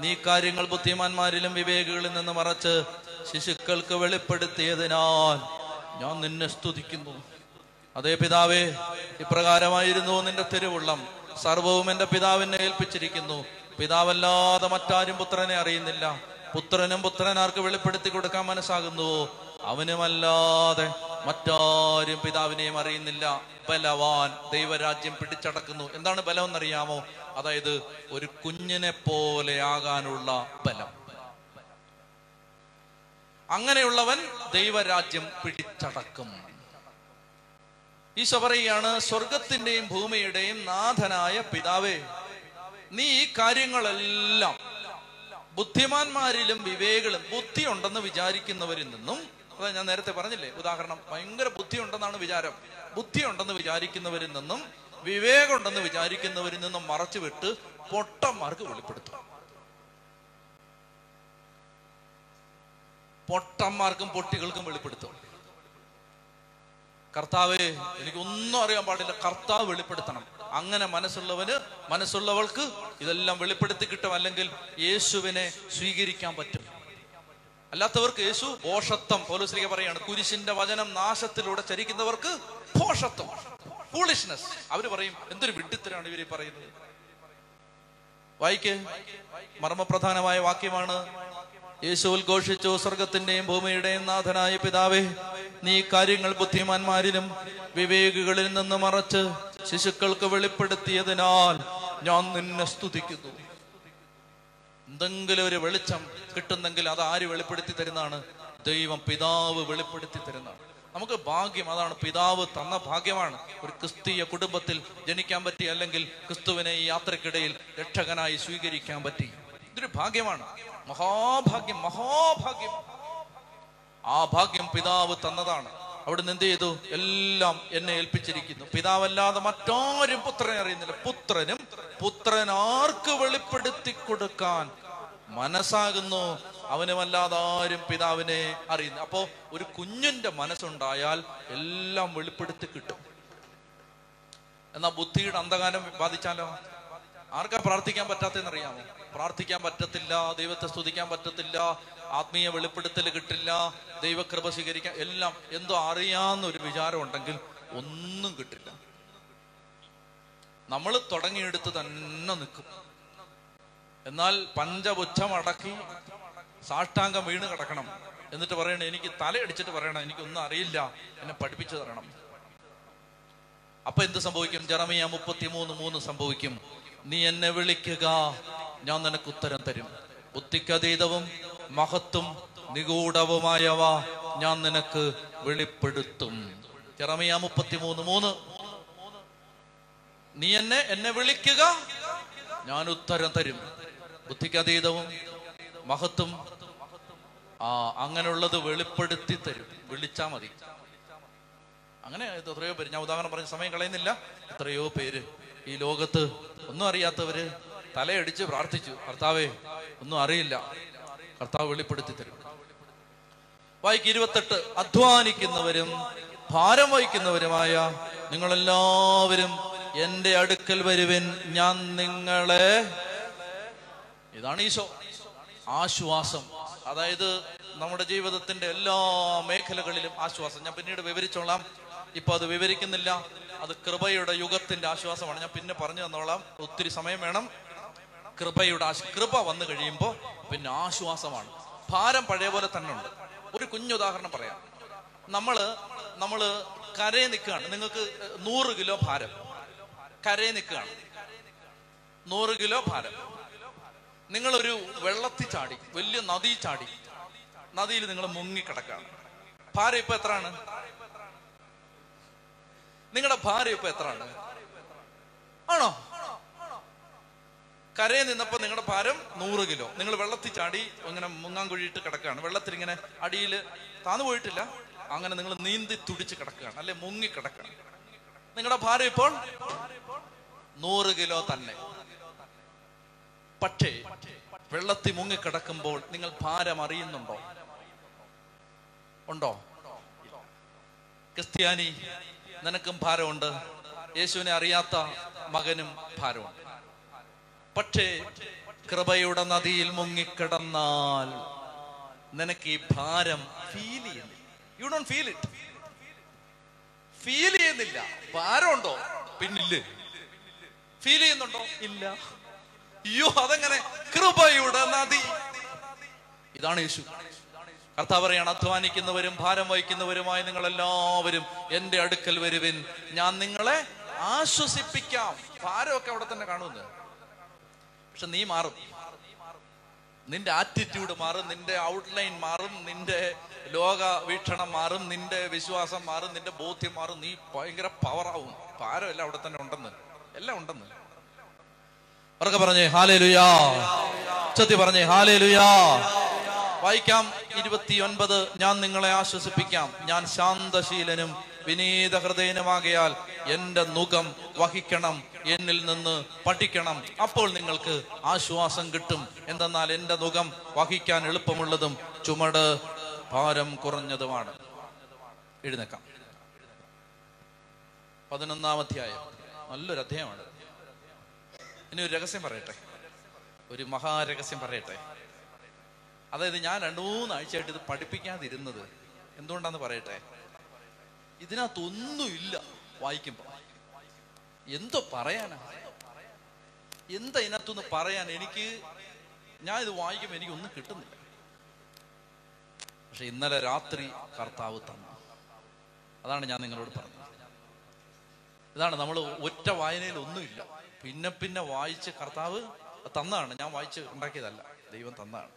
നീ കാര്യങ്ങൾ ബുദ്ധിമാന്മാരിലും വിവേകികളിൽ നിന്ന് മറച്ച് ശിശുക്കൾക്ക് വെളിപ്പെടുത്തിയതിനാൽ ഞാൻ നിന്നെ സ്തുതിക്കുന്നു. അതേ പിതാവേ ഇപ്രകാരമായിരുന്നു നിന്റെ തിരുവുള്ളം. സർവവും എന്റെ പിതാവിനെ ഏൽപ്പിച്ചിരിക്കുന്നു. പിതാവല്ലാതെ മറ്റാരും പുത്രനെ അറിയുന്നില്ല. പുത്രനും പുത്രനാർക്ക് വെളിപ്പെടുത്തി കൊടുക്കാൻ മനസ്സാകുന്നുവോ അവനുമല്ലാതെ മറ്റാരും പിതാവിനെയും അറിയുന്നില്ല. ബലവാൻ ദൈവരാജ്യം പിടിച്ചടക്കുന്നു. എന്താണ് ബലം എന്നറിയാമോ? അതായത് ഒരു കുഞ്ഞിനെ പോലെ ആകാനുള്ള ബലം. അങ്ങനെയുള്ളവൻ ദൈവരാജ്യം പിടിച്ചടക്കും. ഈശോ പറയുകയാണ് സ്വർഗത്തിന്റെയും ഭൂമിയുടെയും നാഥനായ പിതാവേ നീ ഈ കാര്യങ്ങളെല്ലാം ബുദ്ധിമാന്മാരിലും വിവേകളും ബുദ്ധി ഉണ്ടെന്ന് വിചാരിക്കുന്നവരിൽ നിന്നും അതാ ഞാൻ നേരത്തെ പറഞ്ഞില്ലേ ഉദാഹരണം ഭയങ്കര ബുദ്ധി ഉണ്ടെന്നാണ് വിചാരം. ബുദ്ധി ഉണ്ടെന്ന് വിചാരിക്കുന്നവരിൽ നിന്നും വിവേകമുണ്ടെന്ന് വിചാരിക്കുന്നവരിൽ നിന്നും മറച്ചു വിട്ട് പൊട്ടന്മാർക്ക് വെളിപ്പെടുത്തും പൊട്ടന്മാർക്കും പൊട്ടികൾക്കും വെളിപ്പെടുത്തും കർത്താവേ എനിക്കൊന്നും അറിയാൻ പാടില്ല. കർത്താവ് വെളിപ്പെടുത്തണം. അങ്ങനെ മനസ്സുള്ളവന് മനസ്സുള്ളവൾക്ക് ഇതെല്ലാം വെളിപ്പെടുത്തി കിട്ടും. അല്ലെങ്കിൽ യേശുവിനെ സ്വീകരിക്കാൻ പറ്റും. അല്ലാത്തവർക്ക് യേശു ഭോഷത്വം പോലീസിലേക്ക് പറയാണ് കുരിശിന്റെ വചനം നാശത്തിലൂടെ ചരിക്കുന്നവർക്ക് ഭോഷത്വം ഫൂളിഷ്നെസ് അവർ പറയും എന്തൊരു വിഡിത്തരാണ് ഇവർ പറയുന്നത്. വായിക്കേ. മർമ്മപ്രധാനമായ വാക്യമാണ് യേശു ഉദ്ഘോഷിച്ചു സ്വർഗത്തിന്റെയും ഭൂമിയുടെയും നാഥനായ പിതാവേ നീ കാര്യങ്ങൾ ബുദ്ധിമാന്മാരിലും വിവേകികളിൽ നിന്ന് മറച്ച് ശിശുക്കൾക്ക് വെളിപ്പെടുത്തിയതിനാൽ ഞാൻ നിന്നെ സ്തുതിക്കുന്നു. എന്തെങ്കിലും ഒരു വെളിച്ചം കിട്ടുന്നെങ്കിൽ അത് ആര് വെളിപ്പെടുത്തി തരുന്നതാണ്? ദൈവം പിതാവ് വെളിപ്പെടുത്തി തരുന്നതാണ്. നമുക്ക് ഭാഗ്യം അതാണ് പിതാവ് തന്ന ഭാഗ്യമാണ്. ഒരു ക്രിസ്തീയ കുടുംബത്തിൽ ജനിക്കാൻ പറ്റി അല്ലെങ്കിൽ ക്രിസ്തുവിനെ ഈ യാത്രക്കിടയിൽ രക്ഷകനായി സ്വീകരിക്കാൻ പറ്റി. ഇതൊരു ഭാഗ്യമാണ്. മഹാഭാഗ്യം മഹാഭാഗ്യം. ആ ഭാഗ്യം പിതാവ് തന്നതാണ്. അവിടുന്ന് എന്ത് ചെയ്തു? എല്ലാം എന്നെ ഏൽപ്പിച്ചിരിക്കുന്നു. പിതാവല്ലാതെ മറ്റാരും പുത്രനെ അറിയുന്നില്ല. പുത്രനും പുത്രൻ ആർക്ക് വെളിപ്പെടുത്തി കൊടുക്കാൻ മനസ്സാകുന്നു? അവനുമല്ലാതെ ആരും പിതാവിനെ അറിയുന്നു അപ്പോ ഒരു കുഞ്ഞിന്റെ മനസ്സുണ്ടായാൽ എല്ലാം വെളിപ്പെടുത്തി കിട്ടും. എന്നാ ബുദ്ധിയുടെ അന്ധകാരം ബാധിച്ചാലോ? ആർക്കാ പ്രാർത്ഥിക്കാൻ പറ്റാത്തെന്നറിയാമോ പ്രാർത്ഥിക്കാൻ പറ്റത്തില്ല ദൈവത്തെ സ്തുതിക്കാൻ പറ്റത്തില്ല ആത്മീയ വെളിപ്പെടുത്തൽ കിട്ടില്ല ദൈവകൃപ സ്വീകരിക്കാൻ എല്ലാം എന്തോ അറിയാവുന്ന ഒരു വിചാരം ഉണ്ടെങ്കിൽ ഒന്നും കിട്ടില്ല. നമ്മൾ തുടങ്ങിയെടുത്ത് തന്നെ നിൽക്കും. എന്നാൽ പഞ്ചപുച്ഛം അടക്കി സാഷ്ടാംഗം വീണ് കിടക്കണം. എന്നിട്ട് പറയണേ എനിക്ക് തലയടിച്ചിട്ട് പറയണം എനിക്കൊന്നും അറിയില്ല. എന്നെ പഠിപ്പിച്ചു തരണം. അപ്പൊ എന്ത് സംഭവിക്കും? ജറമിയ മുപ്പത്തി മൂന്ന് മൂന്ന് സംഭവിക്കും. നീ എന്നെ വിളിക്കുക ഞാൻ നിനക്ക് ഉത്തരം തരും. ബുദ്ധിക്കതീതവും മഹത്തും നിഗൂഢവുമായവ ഞാൻ നിനക്ക് വെളിപ്പെടുത്തും. ജറമിയ മുപ്പത്തിമൂന്ന് മൂന്ന്. നീ എന്നെ എന്നെ വിളിക്കുക. ഞാൻ ഉത്തരം തരും. ബുദ്ധിക്കതീതവും മഹത്തും ആ അങ്ങനെയുള്ളത് വെളിപ്പെടുത്തി തരും. വിളിച്ചാ മതി. അങ്ങനെ എത്രയോ പേര്. ഞാൻ ഉദാഹരണം പറഞ്ഞ സമയം കളയുന്നില്ല. എത്രയോ പേര് ഈ ലോകത്ത് ഒന്നും അറിയാത്തവര് തലയടിച്ച് പ്രാർത്ഥിച്ചു. കർത്താവേ ഒന്നും അറിയില്ല. കർത്താവ് വെളിപ്പെടുത്തി തരും. വായിക്ക് ഇരുപത്തെട്ട്. അധ്വാനിക്കുന്നവരും ഭാരം വഹിക്കുന്നവരുമായ നിങ്ങളെല്ലാവരും എന്റെ അടുക്കൽ വരുവിൻ. ഞാൻ നിങ്ങളെ ഇതാണ് ഈശോ. ആശ്വാസം. അതായത് നമ്മുടെ ജീവിതത്തിന്റെ എല്ലാ മേഖലകളിലും ആശ്വാസം. ഞാൻ പിന്നീട് വിവരിച്ചോളാം. ഇപ്പൊ അത് വിവരിക്കുന്നില്ല. അത് കൃപയുടെ യുഗത്തിന്റെ ആശ്വാസമാണ്. ഞാൻ പിന്നെ പറഞ്ഞു തന്നോളാം. ഒത്തിരി സമയം വേണം. കൃപയുടെ കൃപ വന്നു കഴിയുമ്പോൾ പിന്നെ ആശ്വാസമാണ്. ഭാരം പഴയ പോലെ തന്നെ ഉണ്ട് ഒരു കുഞ്ഞുദാഹരണം പറയാം. നമ്മൾ നമ്മൾ കരയെ നിൽക്കുകയാണ്. നിങ്ങൾക്ക് നൂറ് കിലോ ഭാരം. കരയെ നിൽക്കുകയാണ്. നൂറ് കിലോ ഭാരം. നിങ്ങളൊരു വെള്ളത്തിൽ ചാടി വലിയ നദി ചാടി നദിയിൽ നിങ്ങൾ മുങ്ങിക്കിടക്കാണ് ഭാരം ഇപ്പൊ എത്രയാണ്? നിങ്ങളുടെ ഭാരം ഇപ്പൊ എത്രയാണ്? ആണോ? കരയിൽ നിന്നപ്പോൾ നിങ്ങളുടെ ഭാരം നൂറ് കിലോ. നിങ്ങൾ വെള്ളത്തിൽ ചാടി ഇങ്ങനെ മുങ്ങാൻ കുഴിയിട്ട് കിടക്കുകയാണ്. വെള്ളത്തിൽ ഇങ്ങനെ അടിയിൽ താന്നു പോയിട്ടില്ല. അങ്ങനെ നിങ്ങൾ നീന്തി തുടിച്ച് കിടക്കുകയാണ്. അല്ലെ മുങ്ങി കിടക്കുകയാണ്. നിങ്ങളുടെ ഭാരം ഇപ്പോൾ നൂറ് കിലോ തന്നെ. പക്ഷേ വെള്ളത്തിൽ മുങ്ങി കിടക്കുമ്പോൾ നിങ്ങൾ ഭാരം അറിയുന്നുണ്ടോ? ഉണ്ടോ? ക്രിസ്ത്യാനി നിനക്കും ഭാരമുണ്ട്. യേശുവിനെ അറിയാത്ത മകനും ഭാരമുണ്ട്. പക്ഷേ കൃപയുടെ നദിയിൽ മുങ്ങിക്കിടന്നാൽ നിനക്ക് ഈ ഭാരം ഫീൽ ചെയ്യുന്നില്ല. You don't feel it feel ചെയ്യുന്നില്ല. ഭാരമുണ്ടോ? പിന്നില്ലേ. ഫീൽ ചെയ്യുന്നുണ്ടോ? ഇല്ല. അയ്യോ അതെങ്ങനെ കൃപയുടെ നദി. ഇതാണ് യേശു. കർത്താവ് പറയാണ് അധ്വാനിക്കുന്നവരും ഭാരം വഹിക്കുന്നവരുമായി നിങ്ങൾ എല്ലാവരും എന്റെ അടുക്കൽ വരുവിൻ. ഞാൻ നിങ്ങളെ ആശ്വസിപ്പിക്കാം. ഭാരമൊക്കെ അവിടെ തന്നെ കാണുന്നു പക്ഷെ നീ മാറും. നിന്റെ ആറ്റിറ്റ്യൂഡ് മാറും നിന്റെ ഔട്ട്ലൈൻ മാറും നിന്റെ ലോക വീക്ഷണം മാറും നിന്റെ വിശ്വാസം മാറും നിന്റെ ബോധ്യം മാറും. നീ ഭയങ്കര പവറാവും ഭാരം എല്ലാം അവിടെ തന്നെ ഉണ്ടെന്ന്. എല്ലാം ഉണ്ടെന്ന്. ഉറക്കെ പറഞ്ഞേ ഹാലേ ലുയാ ഉച്ചത്തി പറഞ്ഞേ ഹാലേ ലുയാ വായിക്കാം ഇരുപത്തിയൊൻപത് ഞാൻ നിങ്ങളെ ആശ്വസിപ്പിക്കാം. ഞാൻ ശാന്തശീലനും വിനീത ഹൃദയനുമാകയാൽ എന്റെ മുഖം വഹിക്കണം. എന്നിൽ നിന്ന് പഠിക്കണം. അപ്പോൾ നിങ്ങൾക്ക് ആശ്വാസം കിട്ടും. എന്തെന്നാൽ എന്റെ മുഖം വഹിക്കാൻ എളുപ്പമുള്ളതും ചുമട് ഭാരം കുറഞ്ഞതുമാണ്. എഴുന്നേക്കാം. പതിനൊന്നാം അധ്യായം. നല്ലൊരു അധ്യായമാണ്. ഇനി ഒരു രഹസ്യം പറയട്ടെ. ഒരു മഹാരഹസ്യം പറയട്ടെ. അതായത് ഞാൻ രണ്ടു മൂന്നാഴ്ചയായിട്ട് ഇത് പഠിപ്പിക്കാതിരുന്നത്. എന്തുകൊണ്ടാന്ന് പറയട്ടെ? ഇതിനകത്തൊന്നുമില്ല വായിക്കുമ്പോ. എന്തോ പറയാനാ? എന്താ ഇതിനകത്തൊന്ന് പറയാൻ? എനിക്ക് ഞാൻ ഇത് വായിക്കുമ്പോൾ എനിക്കൊന്നും കിട്ടുന്നില്ല. പക്ഷെ ഇന്നലെ രാത്രി കർത്താവ് തന്നു. അതാണ് ഞാൻ നിങ്ങളോട് പറഞ്ഞത്. ഇതാണ് നമ്മൾ ഒറ്റ വായനയിൽ ഒന്നുമില്ല. പിന്നെ പിന്നെ വായിച്ച് കർത്താവ് തന്നതാണ്. ഞാൻ വായിച്ച് ഉണ്ടാക്കിയതല്ല. ദൈവം തന്നതാണ്.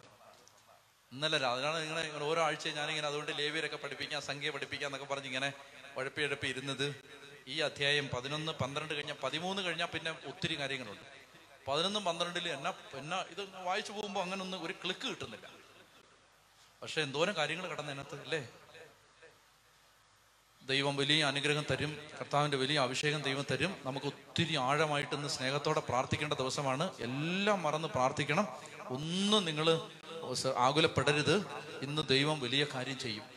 ഇന്നലെ അതിനാണ് നിങ്ങളെ ഓരോ ആഴ്ച ഞാനിങ്ങനെ അതുകൊണ്ട് ലേവിയരൊക്കെ പഠിപ്പിക്കാം സംഖ്യ പഠിപ്പിക്കാം എന്നൊക്കെ പറഞ്ഞ് ഇങ്ങനെ ഉഴപ്പി ഉഴപ്പി ഇരുന്നത്. ഈ അധ്യായം പതിനൊന്ന് പന്ത്രണ്ട് കഴിഞ്ഞാൽ പതിമൂന്ന് കഴിഞ്ഞാൽ പിന്നെ ഒത്തിരി കാര്യങ്ങളുണ്ട്. പതിനൊന്നും പന്ത്രണ്ടിൽ എന്നാ എന്നാ ഇത് വായിച്ചു പോകുമ്പോൾ അങ്ങനെ ഒന്നും ഒരു ക്ലിക്ക് കിട്ടുന്നില്ല. പക്ഷെ എന്തോരം കാര്യങ്ങൾ കടന്നതിനകത്ത് അല്ലേ? ദൈവം വലിയ അനുഗ്രഹം തരും കർത്താവിന്റെ വലിയ അഭിഷേകം ദൈവം തരും. നമുക്ക് ഒത്തിരി ആഴമായിട്ട് ഇന്ന് സ്നേഹത്തോടെ പ്രാർത്ഥിക്കേണ്ട ദിവസമാണ്. എല്ലാം മറന്ന് പ്രാർത്ഥിക്കണം. ഒന്നും നിങ്ങൾ ആകുലപ്പെടരുത്. ഇന്ന് ദൈവം വലിയ കാര്യം ചെയ്യും.